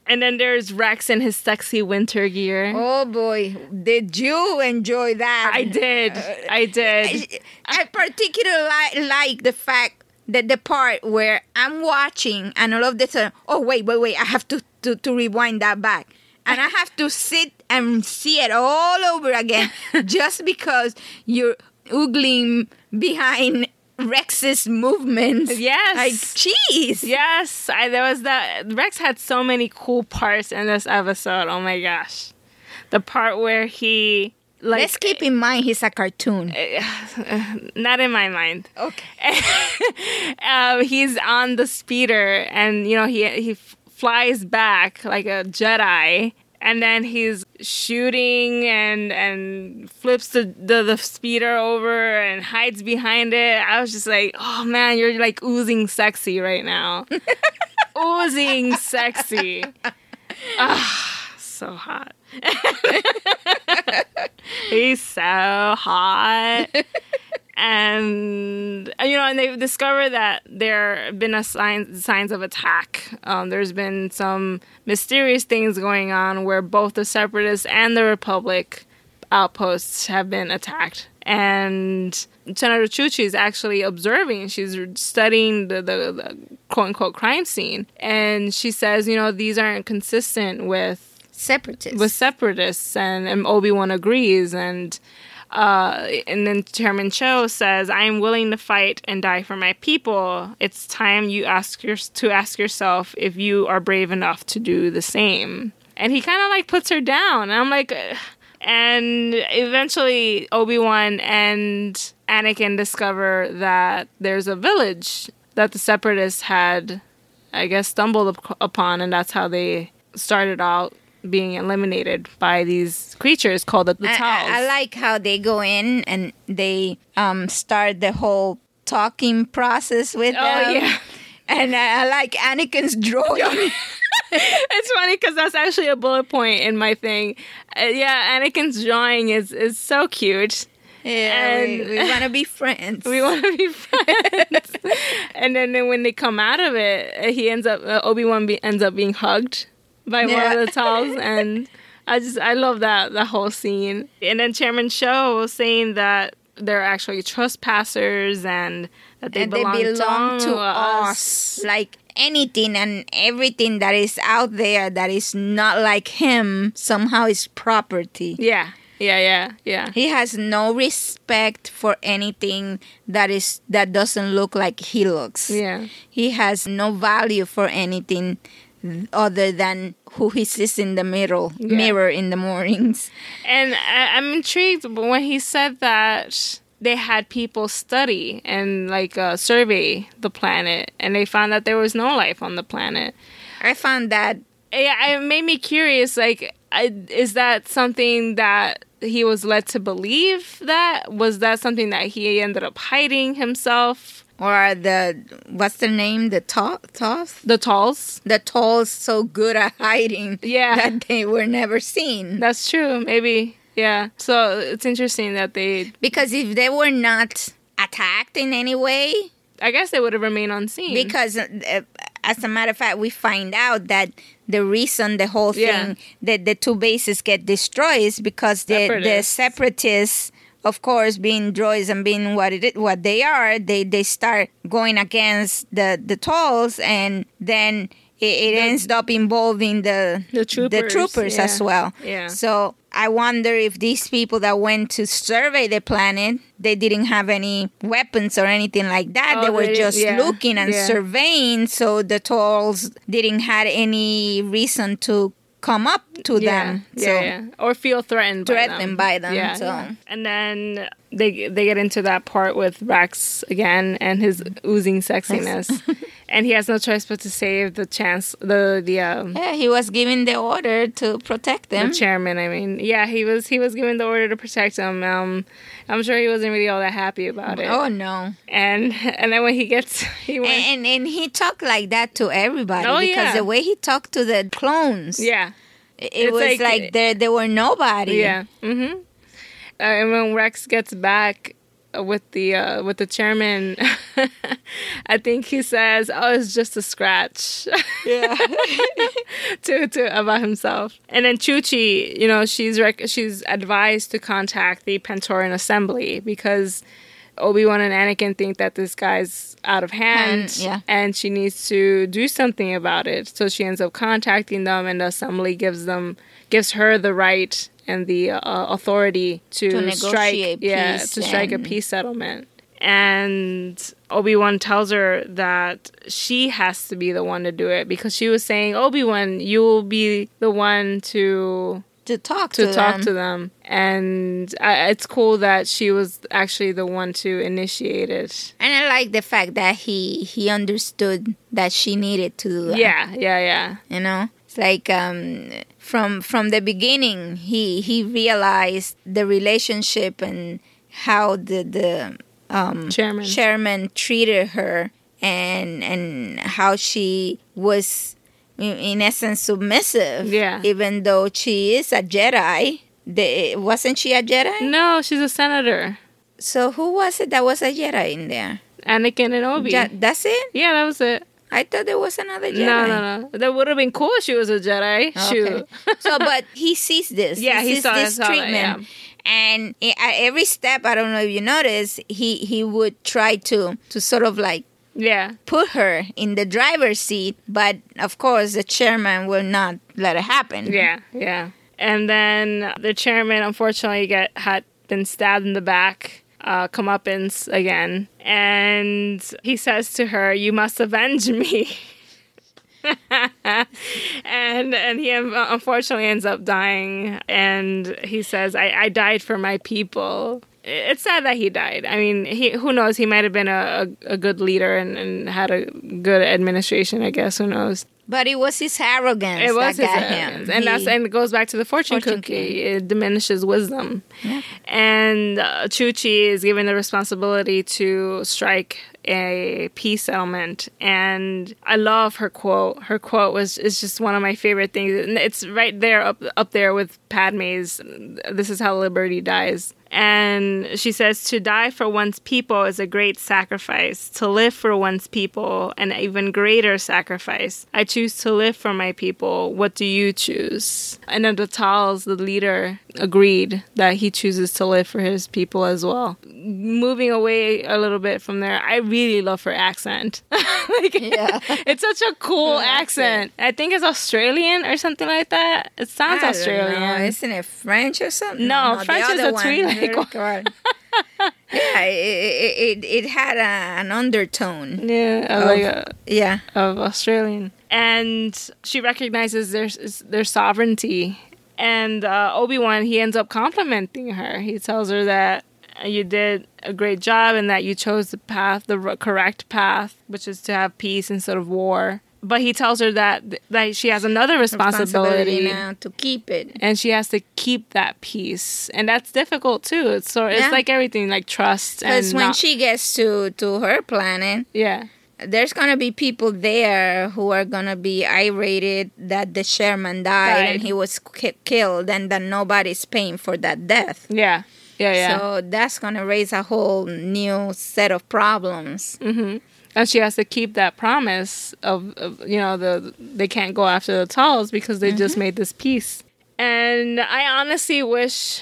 And then there's Rex in his sexy winter gear. Oh boy, did you enjoy that? I did. I did. I, I particularly like, like the fact that the part where I'm watching and all of this, uh, oh wait, wait, wait, I have to, to, to rewind that back. And I have to sit and see it all over again just because you're oogling behind Rex's movements. Yes. Like, jeez. Yes, I, there was that. Rex had so many cool parts in this episode. Oh my gosh, the part where he like Let's keep in mind he's a cartoon. not in my mind. Okay. um, he's on the speeder, and you know he he flies back like a Jedi, and then he's shooting and and flips the, the the speeder over and hides behind it. I was just like, oh man, you're like oozing sexy right now, oozing sexy. Ah, so hot. He's so hot. and uh, you know, and they've discovered that there have been a sign, signs of attack. Um, there's been some mysterious things going on where both the Separatists and the Republic outposts have been attacked. And Senator Chuchi is actually observing. She's studying the, the, the quote unquote crime scene. And she says, you know, these aren't consistent with Separatists. with separatists and, and obi-wan agrees and uh, and then chairman cho says i am willing to fight and die for my people. It's time you ask your, to ask yourself if you are brave enough to do the same. And he kind of like puts her down. And i'm like "Ugh." and eventually obi-wan and anakin discover that there's a village that the separatists had I guess, stumbled up- upon, and that's how they started out being eliminated by these creatures called the, the I. I, I like how they go in and they um start the whole talking process with Oh, them. yeah. And I, I like Anakin's drawing. it's funny because that's actually a bullet point in my thing. Uh, yeah, Anakin's drawing is is so cute. yeah, we, And- we want to be friends. We want to be friends. and then, then when they come out of it, uh, he ends up uh, Obi Wan be, ends up being hugged by Yeah. one of the Talz, and I just I love that that whole scene. And then Chairman Cho was saying that they're actually trespassers and that they and they belong, belong to us. us. Like anything and everything that is out there that is not like him somehow is property. Yeah, yeah, yeah, yeah. He has no respect for anything that is that doesn't look like he looks. Yeah. He has no value for anything other than who he sees in the middle mirror in the mornings. And I, I'm intrigued when he said that they had people study and like uh, survey the planet, and they found that there was no life on the planet. I found that Yeah, it made me curious. Like, I, is that something that he was led to believe? That was that something that he ended up hiding himself? Or the what's the name the to- toss The Talz. the Talz so good at hiding Yeah. that they were never seen That's true. Maybe. Yeah. So it's interesting that they. because if they were not attacked in any way I guess they would have remained unseen. because uh, as a matter of fact we find out that the reason the whole thing Yeah. that the two bases get destroyed is because the, the Separatists. Of course being droids and being what it what they are they they start going against the the Talz and then it, it ends up involving the The troopers, troopers as well Yeah. so I wonder if these people that went to survey the planet, they didn't have any weapons or anything like that. Oh, they were they- just yeah, looking and yeah. surveying, so the Talz didn't have any reason to come up to yeah, them. yeah, so yeah. or feel threatened, by Threatened them. by them, Yeah, so. yeah. and then they they get into that part with Rex again and his oozing sexiness, and he has no choice but to save the chance the the um, yeah, he was given the order to protect them. the chairman. I mean, yeah, he was he was given the order to protect him. Um, I'm sure he wasn't really all that happy about it. Oh no! And and then when he gets he went And, and and he talked like that to everybody Oh, because yeah. the way he talked to the clones, yeah it, it It's was like- like, there they were nobody. Yeah. Mm-hmm. Uh, and when Rex gets back with the uh, with the chairman, I think he says, "Oh, it's just a scratch." Yeah. to to about himself. And then Chuchi, you know, she's rec- she's advised to contact the Pantoran Assembly because Obi Wan and Anakin think that this guy's out of hand, And- yeah. and she needs to do something about it. So she ends up contacting them, and the Assembly gives them gives her the right and the uh, authority to, To strike, yeah, to strike a peace settlement. And Obi Wan tells her that she has to be the one to do it because she was saying, Obi Wan, you will be the one to to talk to, to, talk them. to them. And I, it's cool that she was actually the one to initiate it. And I like the fact that he he understood that she needed to do that. Yeah, yeah, yeah. You know? It's like um from from the beginning he he realized the relationship and how the the um Chairman. chairman treated her and and how she was in, essence submissive Yeah. even though she is a jedi the, wasn't she a jedi No, she's a senator. so who was it that was a jedi in there Anakin and Obi. Ja- that's it yeah, that was it. I thought there was another jedi No, no, no. That would have been cool if she was a Jedi. Shoot. so, but he sees this. Yeah, he sees saw- this treatment, and at every step, I don't know if you notice, he he would try to to sort of like yeah. put her in the driver's seat, but of course, the chairman will not let it happen. Yeah, yeah. And then the chairman unfortunately get had been stabbed in the back, uh, comeuppance again, and he says to her, "You must avenge me." and and he unfortunately ends up dying, and he says, "I, I died for my people." It's sad that he died. I mean, he who knows? He might have been a, a, a good leader and, and had a good administration. I guess who knows? But it was his arrogance It was that his got arrogance. him. and that's and it goes back to the fortune, Fortune cookie. It diminishes wisdom, and uh, Chuchi is given the responsibility to strike a peace settlement. And I love her quote. Her quote was is just one of my favorite things. And It's right there up up there with Padme's. This is how liberty dies. And she says, To die for one's people is a great sacrifice. To live for one's people, an even greater sacrifice. I choose to live for my people. What do you choose? And then the Talz, the leader, agreed that he chooses to live for his people as well. Moving away a little bit from there, I really love her accent. like, Yeah. it's such a cool accent. accent. I think it's Australian or something like that. It sounds Australian. know. Isn't it French or something? No, the French is a one. Twi'lek Very one. good. yeah, it, it, it had a, an undertone. Yeah, of, Of- like a, Yeah. of Australian, and she recognizes their their sovereignty. And uh, Obi Wan, he ends up complimenting her. He tells her that you did a great job and that you chose the path, the correct path, which is to have peace instead of war. But he tells her that that she has another responsibility, now to keep it. and she has to keep that peace, and that's difficult too. It's so it's Yeah. like everything, like trust Because when not- she gets to, to her planet, yeah, there's gonna be people there who are gonna be irated that the Sherman died and he was ki- killed, and that nobody's paying for that death. yeah, yeah, yeah. So that's gonna raise a whole new set of problems. hmm And she has to keep that promise of, of you know the they can't go after the Talz because they just made this peace. And I honestly wish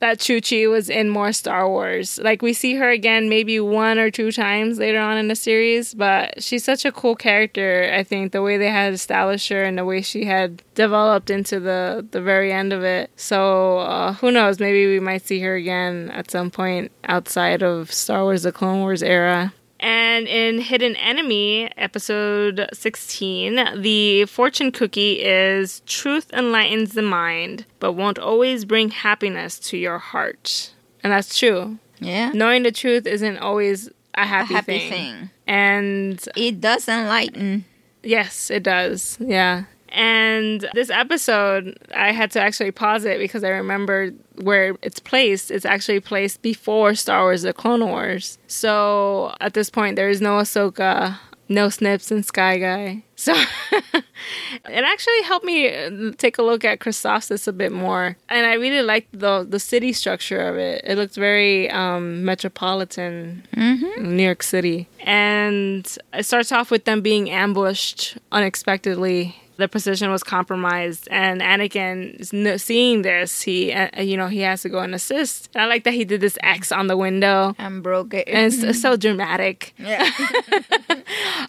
that Chuchi was in more Star Wars. Like we see her again maybe one or two times later on in the series, but she's such a cool character. I think the way they had established her and the way she had developed into the the very end of it. So uh, who knows? Maybe we might see her again at some point outside of Star Wars: The Clone Wars era. And in Hidden Enemy, episode 16, the fortune cookie is Truth enlightens the mind, but won't always bring happiness to your heart. And that's true. Yeah, Knowing the truth isn't always a happy, a happy, thing. thing. And It does enlighten. yes, it does. Yeah. And this episode, I had to actually pause it because I remembered where it's placed. It's actually placed before Star Wars: The Clone Wars. So at this point, there is no Ahsoka, no Snips, and Sky Guy. So it actually helped me take a look at Christophsis a bit more, and I really liked the the city structure of it. It looked very um, metropolitan, New York City, and it starts off with them being ambushed unexpectedly. The position was compromised, and Anakin, is no- seeing this, he, uh, you know, he has to go and assist. And I like that he did this X on the window, And broke it. and it's, it's so dramatic. yeah.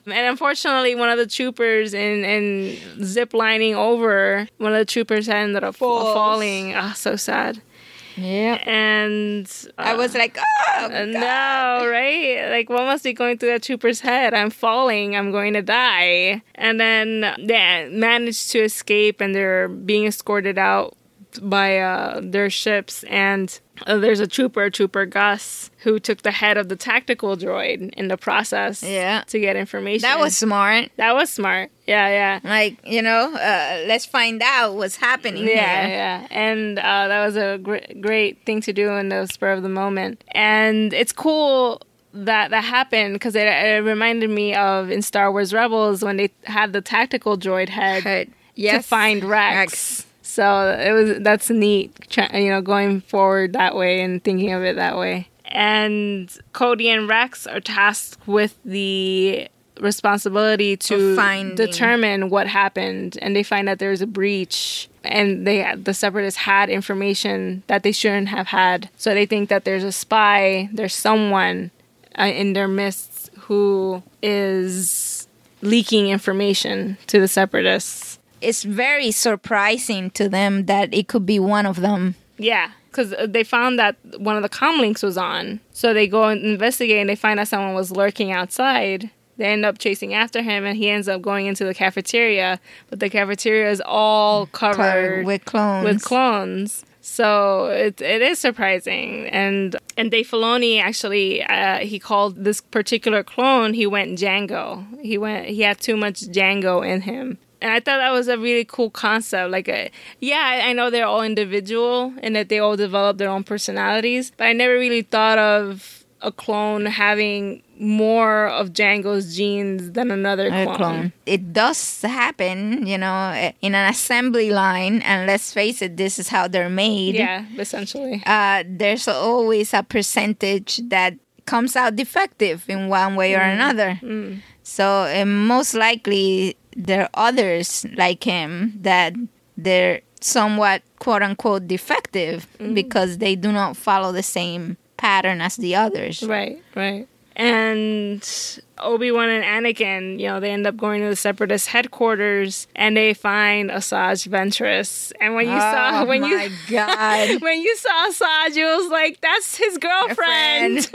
And unfortunately, one of the troopers in, in zip lining over, one of the troopers ended up Falls. falling. Oh, so sad. Yeah. And uh, I was like, oh, uh, God. no, right? Like, what must be going through that trooper's head? I'm falling. I'm going to die. And then they managed to escape, and they're being escorted out by uh, their ships. And uh, there's a trooper, Trooper Gus, who took the head of the tactical droid in the process. Yeah. To get information. That was smart. that was smart. Yeah, yeah. Like, you know, uh, let's find out what's happening Yeah, here. yeah, and uh, that was a gr- great thing to do in the spur of the moment. And it's cool that that happened because it, it reminded me of in Star Wars Rebels when they had the tactical droid head But, to find Rex. Rex. So it was that's neat, you know, going forward that way and thinking of it that way. And Cody and Rex are tasked with the responsibility to finding. determine what happened, and they find that there's a breach, and they the separatists had information that they shouldn't have had. So they think that there's a spy, there's someone uh, in their midst who is leaking information to the separatists. It's very surprising to them that it could be one of them. Yeah, because they found that one of the comlinks was on. So they go and investigate and they find that someone was lurking outside. They end up chasing after him and he ends up going into the cafeteria. But the cafeteria is all covered Covered with clones. with clones. So it, it is surprising, and and Dave Filoni actually uh, he called this particular clone. He went Django. He went. He had too much Django in him, and I thought that was a really cool concept. Like, a, yeah, I- know they're all individual and that they all develop their own personalities, but I never really thought of a clone having more of Django's genes than another clone. clone. It does happen, you know, in an assembly line, and let's face it, this is how they're made. Yeah, essentially. Uh, there's always a percentage that comes out defective in one way or another. So, uh, most likely, there are others like him that they're somewhat quote unquote defective mm. because they do not follow the same pattern as the others. Right, right. and Obi Wan and Anakin, you know, they end up going to the Separatist headquarters and they find Asajj Ventress. And when you oh saw oh when my you god. when you saw Asajj, you was like, "That's his girlfriend."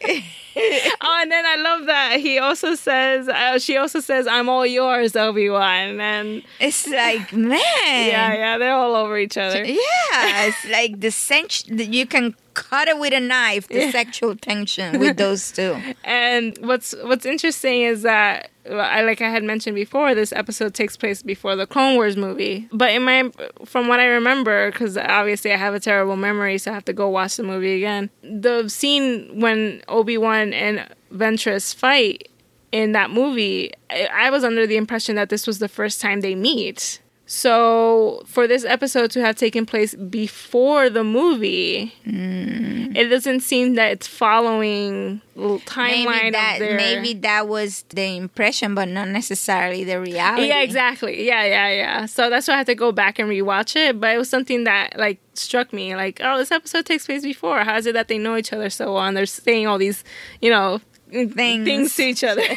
oh, and then I love that he also says, uh, she also says, "I'm all yours, Obi Wan," and It's like, man. yeah, yeah, they're all over each other. Yeah, it's like the sense you can cut it with a knife. The Yeah. sexual tension with those two. And what's what's interesting is that I like I had mentioned before, this episode takes place before the Clone Wars movie. But in my from what I remember, because obviously I have a terrible memory, so I have to go watch the movie again. The scene when Obi Wan and Ventress fight in that movie, I, I was under the impression that this was the first time they meet. So for this episode to have taken place before the movie, mm. it doesn't seem that it's following timeline Maybe that their. maybe that was the impression, but not necessarily the reality. Yeah, exactly. Yeah, yeah, yeah. So that's why I had to go back and rewatch it. But it was something that like struck me. Like, oh, this episode takes place before. How is it that they know each other so well and they're saying all these, you know, mm, Things. things to each other?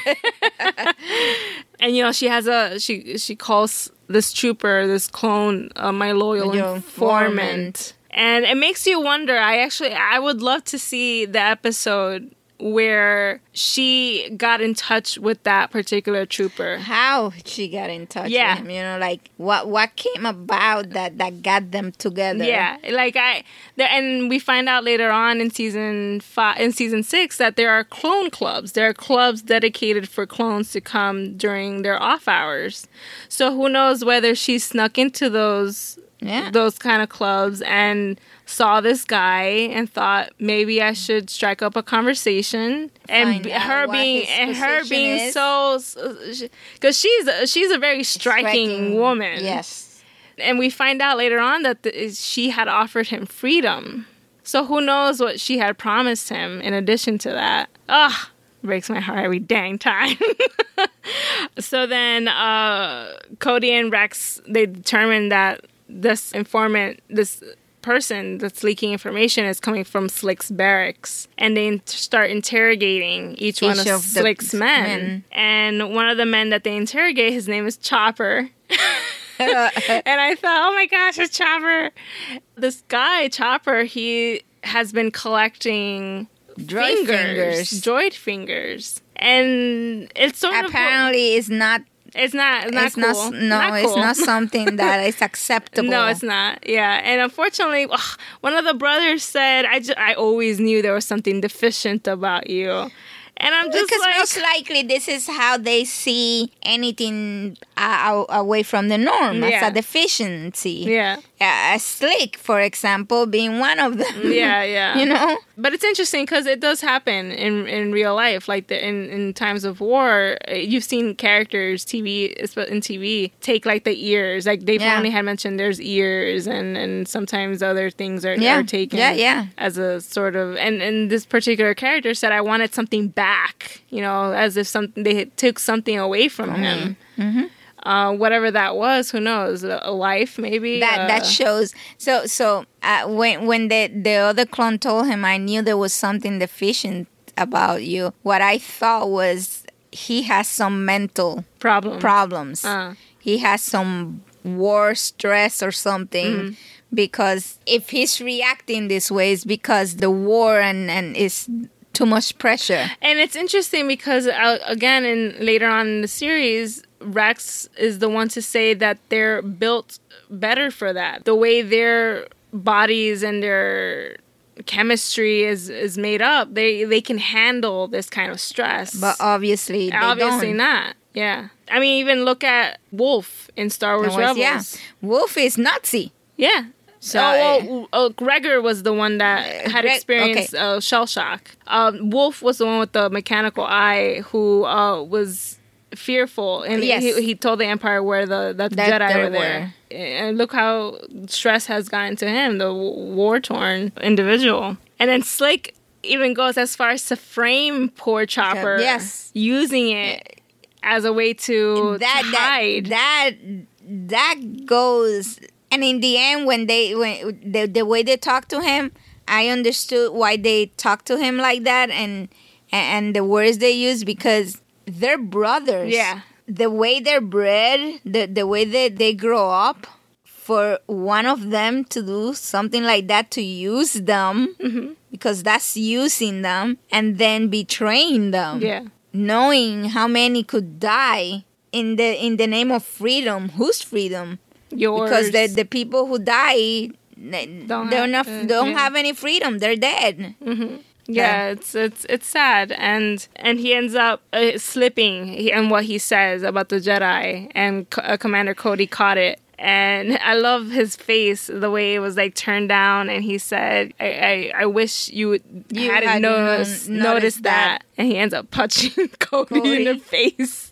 and you know, she has a she she calls this trooper, this clone, uh, my loyal informant. informant. And it makes you wonder. I actually, I would love to see the episode where she got in touch with that particular trooper. How she got in touch Yeah. with him, you know, like what what came about that that got them together. Yeah, like I, there, and we find out later on in season five, in season six, that there are clone clubs. There are clubs dedicated for clones to come during their off hours. So who knows whether she snuck into those Yeah. those kind of clubs and saw this guy and thought maybe I should strike up a conversation and Find her being and her being is. so because she's a, she's a very striking, woman Yes. and we find out later on that the, she had offered him freedom. So who knows what she had promised him in addition to that? Ugh, breaks my heart every dang time. so then uh, Cody and Rex they determine that this informant, this person that's leaking information is coming from Slick's barracks and they in- start interrogating each, one of, of Slick's men. men. And one of the men that they interrogate, his name is Chopper. and I thought, oh my gosh, it's Chopper. This guy, Chopper, he has been collecting Droid fingers, fingers. droid fingers. And it's sort of Apparently, it's not. It's not it's not it's cool. not. No, it's cool. not something that is acceptable. No, it's not. Yeah, and unfortunately, ugh, one of the brothers said, "I ju- I always knew there was something deficient about you," and I'm just because like, most likely this is how they see anything uh, away from the norm Yeah. as a deficiency. yeah, Uh, a slick, for example, being one of them. yeah, yeah. you know, But it's interesting because it does happen in in real life. Like the, in in times of war, uh, you've seen characters TV in TV take like the ears. Like they Yeah. only had mentioned there's ears, and and sometimes other things are, Yeah. are taken. Yeah, yeah. As a sort of and and this particular character said, I wanted something back. You know, as if something they took something away from him. Mm-hmm. Uh, whatever that was, who knows? A, life, maybe. that that uh, shows. So so uh, when when the the other clone told him, I knew there was something deficient about you. What I thought was he has some mental problem. problems. Uh, he has some war stress or something Mm. because if he's reacting this way it's because the war and and is too much pressure And it's interesting because uh, again, in later on in the series, Rex is the one to say that they're built better for that. The way their bodies and their chemistry is is made up, they they can handle this kind of stress. but obviously they obviously don't. not. Yeah, I mean, even look at Wolffe in Star Wars Rebels. yeah wolf is nazi Yeah. So, oh, well, uh, Gregor was the one that had Greg- experienced uh, shell shock. Um, Wolffe was the one with the mechanical eye who uh, was fearful, and Yes. he, he told the Empire where the that the That Jedi there were there. And look how stress has gotten to him, the war torn individual. And then Slick even goes as far as to frame poor Chopper, yes. using it as a way to, that to that hide. that that goes and in the end when they when the, the way they talk to him I understood why they talk to him like that and and the words they use because they're brothers. Yeah. The way they're bred, the the way that they grow up, for one of them to do something like that to use them Mm-hmm. because that's using them and then betraying them Yeah. knowing how many could die in the in the name of freedom whose freedom Yours. because the the people who die they Don't don't have- uh, don't yeah. have any freedom. They're dead. Yeah, it's it's it's sad, and and he ends up uh, slipping and what he says about the Jedi, and C- uh, Commander Cody caught it, and I love his face, the way it was like turned down, and he said, "I I, I wish you, You hadn't hadn't noticed noticed noticed that. that. and he ends up punching Cody, in the face,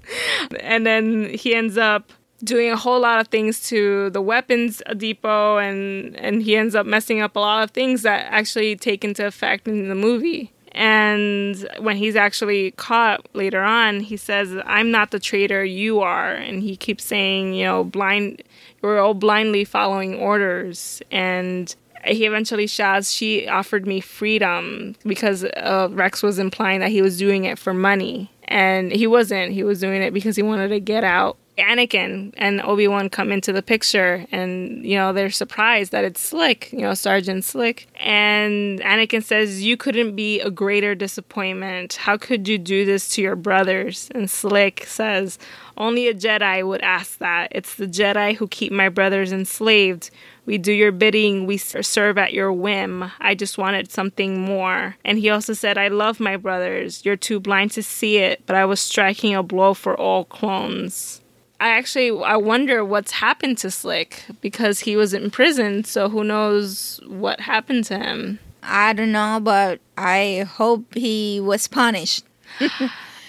and then he ends up doing a whole lot of things to the weapons depot and and he ends up messing up a lot of things that actually take into effect in the movie. And when he's actually caught later on he says i'm not the traitor you are. And he keeps saying you know blind we're all blindly following orders. And he eventually shouts she offered me freedom because uh, rex was implying that he was doing it for money. And he wasn't. He was doing it because he wanted to get out Anakin and Obi Wan come into the picture, and you know they're surprised that it's Slick, you know Sergeant Slick, and Anakin says, "You couldn't be a greater disappointment. How could you do this to your brothers?" And Slick says, "Only a Jedi would ask that. It's the Jedi who keep my brothers enslaved." We do your bidding, we serve at your whim. I just wanted something more. And he also said, I love my brothers. You're too blind to see it, but I was striking a blow for all clones. I actually I wonder what's happened to Slick because he was in prison, so who knows what happened to him. i don't know but i hope he was punished.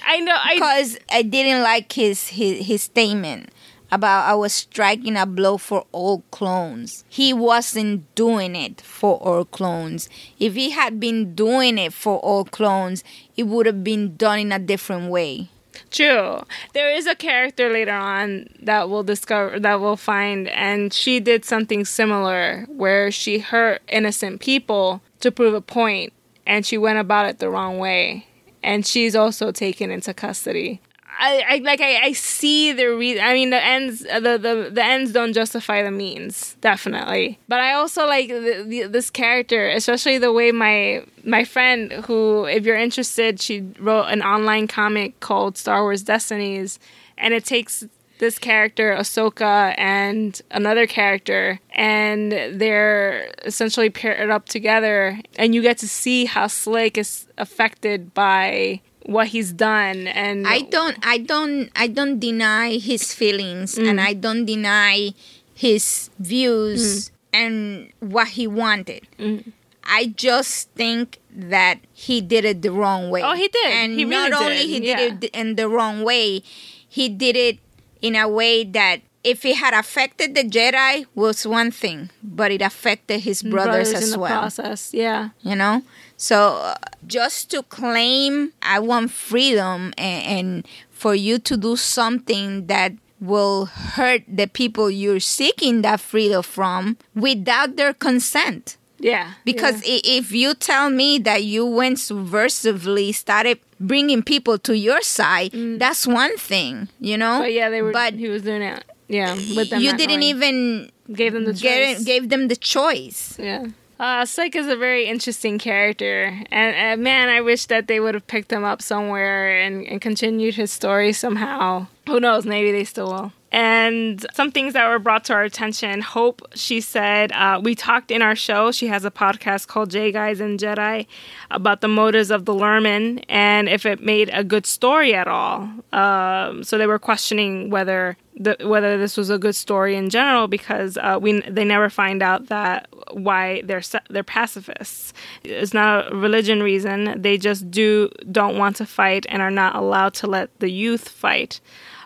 I know I because i didn't like his his, his statement about i was striking a blow for all clones. He wasn't doing it for all clones. If he had been doing it for all clones it would have been done in a different way True. There is a character later on that we'll discover that we'll find and she did something similar where she hurt innocent people to prove a point and she went about it the wrong way and she's also taken into custody. I, I like I, I see the reason. I mean the ends uh, the, the the ends don't justify the means definitely. But I also like the, the, this character, especially the way my my friend who if you're interested, she wrote an online comic called Star Wars Destinies, and it takes this character Ahsoka and another character, and they're essentially paired up together, and you get to see how Slick is affected by what he's done and I don't I don't I don't deny his feelings and mm. I don't deny his views mm. and what he wanted. Mm. I just think that he did it the wrong way. Oh, he did. And He really not only did, he yeah. did it in the wrong way, he did it in a way that if it had affected the Jedi was one thing, but it affected his brothers, in as well process. Yeah. you know so uh, just to claim i want freedom and, and for you to do something that will hurt the people you're seeking that freedom from without their consent Yeah. because i if you tell me that you went subversively started bringing people to your side that's one thing you know Mm. But yeah, they were. but he was doing it. Yeah, with them. you not didn't knowing. even gave them the get choice. gave them the choice Yeah. Uh, Slick is a very interesting character, and uh, man, I wish that they would have picked him up somewhere and, and continued his story somehow. Who knows? Maybe they still will. And some things that were brought to our attention. Hope, she said, uh, we talked in our show. She has a podcast called J Guys and Jedi about the motives of the Lurmen and if it made a good story at all. Um, so they were questioning whether the, whether this was a good story in general because uh, we they never find out that why they're they're pacifists. It's not a religion reason. They just do don't want to fight and are not allowed to let the youth fight.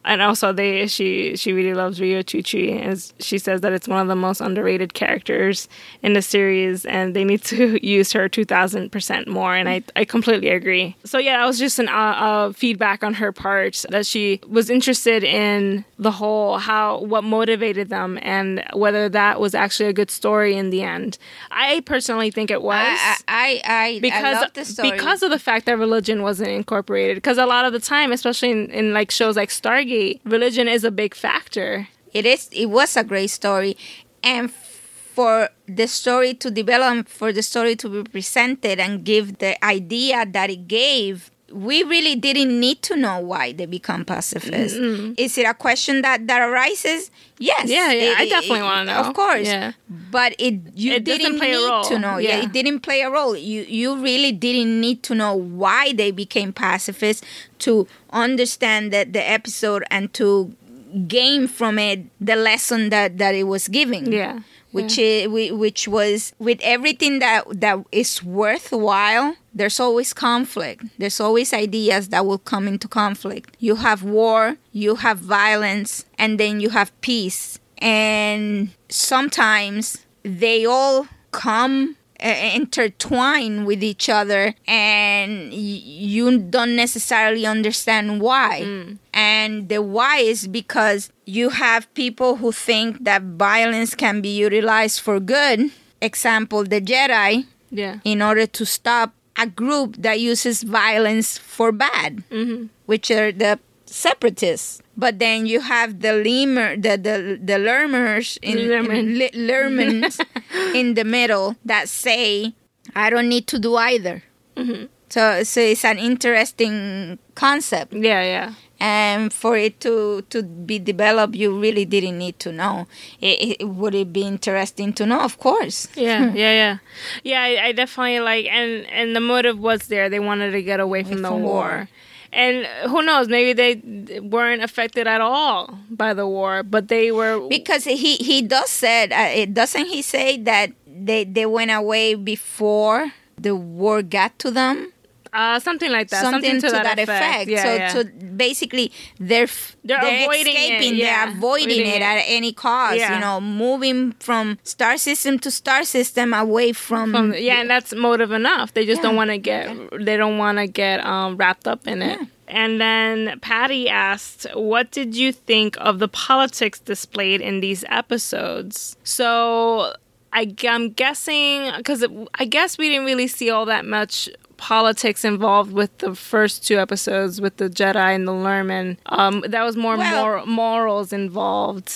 And also they she she really loves Riyo Chuchi, and she says that it's one of the most underrated characters in the series, and they need to use her two thousand percent more. And I I completely agree. So yeah, that was just an uh, uh, feedback on her part that she was interested in the whole how what motivated them and whether that was actually a good story in the end. I personally think it was. I I I, because I love the story. because of the fact that religion wasn't incorporated because a lot of the time especially in, in like shows like stargate religion is a big factor it is it was a great story and for the story to develop for the story to be presented and give the idea that it gave we really didn't need to know why they become pacifists. Is it a question that that arises? Yes. Yeah, yeah, It- I definitely wanna know. Of course. Yeah. But it you It didn't play a need role. to know. Yeah. Yeah. it didn't play a role. You you really didn't need to know why they became pacifists to understand that the episode and to gain from it the lesson that that it was giving. Yeah which is which was with everything that that is worthwhile there's always conflict. There's always ideas that will come into conflict. You have war you have violence and then you have peace. And sometimes they all come Uh, intertwine with each other and y- you don't necessarily understand why. Mm. And the why is because you have people who think that violence can be utilized for good. Example the jedi. Yeah. In order to stop a group that uses violence for bad mm-hmm. which are the separatists. But then you have the lemur the the, the lermers in, Lurmen. in lurmens in the middle that say i don't need to do either. Mm-hmm. So so it's an interesting concept. Yeah yeah. And for it to to be developed you really didn't need to know. It, it, would it be interesting to know? Of course. Yeah hmm. yeah yeah. Yeah I, I definitely like and and the motive was there. They wanted to get away from the war. war. And who knows maybe they weren't affected at all by the war but they were because he he does said uh, doesn't he say that they they went away before the war got to them uh, something like that something, to, that, effect, Yeah, so yeah. so basically they're f- They're avoiding it, yeah. they're avoiding it at any cost Yeah. you know moving from star system to star system away from, From- yeah, and that's motive enough. They just don't want to get they don't want to get um, wrapped up in it. And then Patty asked, "What did you think of the politics displayed in these episodes?" So I, am guessing because I guess we didn't really see all that much politics involved with the first two episodes with the Jedi and the Lurmen. Um, that was more Well- mor- morals involved.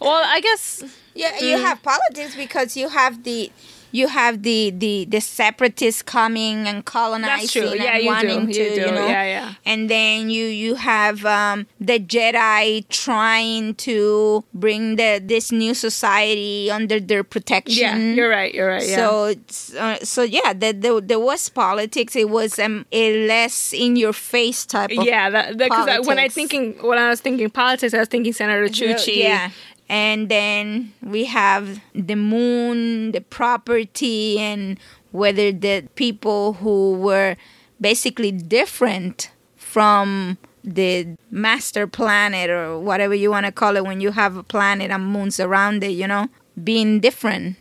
Well, I guess Yeah, you Mm. have politics because you have the you have the the the separatists coming and colonizing. Yeah, and you do. wanting You to, do. you know. Yeah, yeah. And then you you have um, the Jedi trying to bring the this new society under their protection. yeah, you're right. You're right. Yeah. So, uh, so yeah, there, there, there was politics. It was um, a less in your face type of yeah, because when I thinking when I was thinking politics, I was thinking Senator Chuchi. Yeah. And then we have the moon, the property, and whether the people who were basically different from the master planet or whatever you want to call it when you have a planet and moons around it, you know, being different.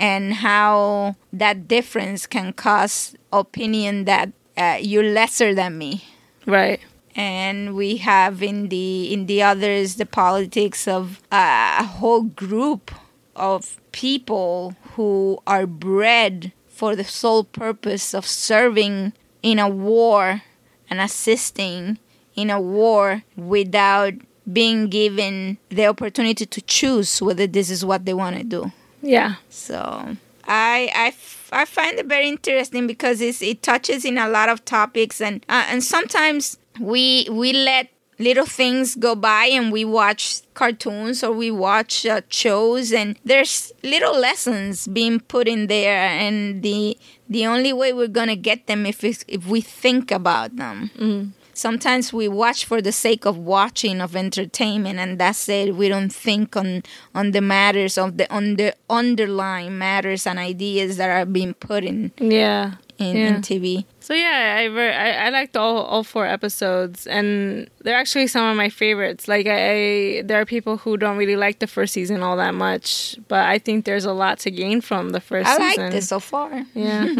And how that difference can cause opinion that uh, you're lesser than me Right. And we have in the in the others the politics of a whole group of people who are bred for the sole purpose of serving in a war and assisting in a war without being given the opportunity to choose whether this is what they want to do. Yeah. So I I, f- I find it very interesting because it's, it touches in a lot of topics and uh, and sometimes we we let little things go by and we watch cartoons or we watch uh, shows and there's little lessons being put in there and the the only way we're gonna get them if if we think about them sometimes we watch for the sake of watching of entertainment and that's it we don't think on on the matters of the on the underlying matters and ideas that are being put in Yeah. in, Yeah. in tv So yeah, I, I I liked all all four episodes, and they're actually some of my favorites. Like I, I, there are people who don't really like the first season all that much, but I think there's a lot to gain from the first I season. liked it so far. Yeah.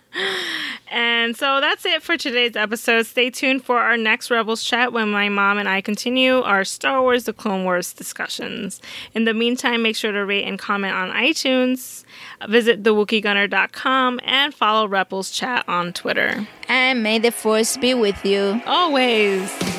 and so that's it for today's episode. Stay tuned for our next Rebels chat when my mom and I continue our Star Wars The Clone Wars discussions. In the meantime, make sure to rate and comment on iTunes, visit thewookiegunner.com, and follow Rebels Chat on Twitter. And may the force be with you. Always.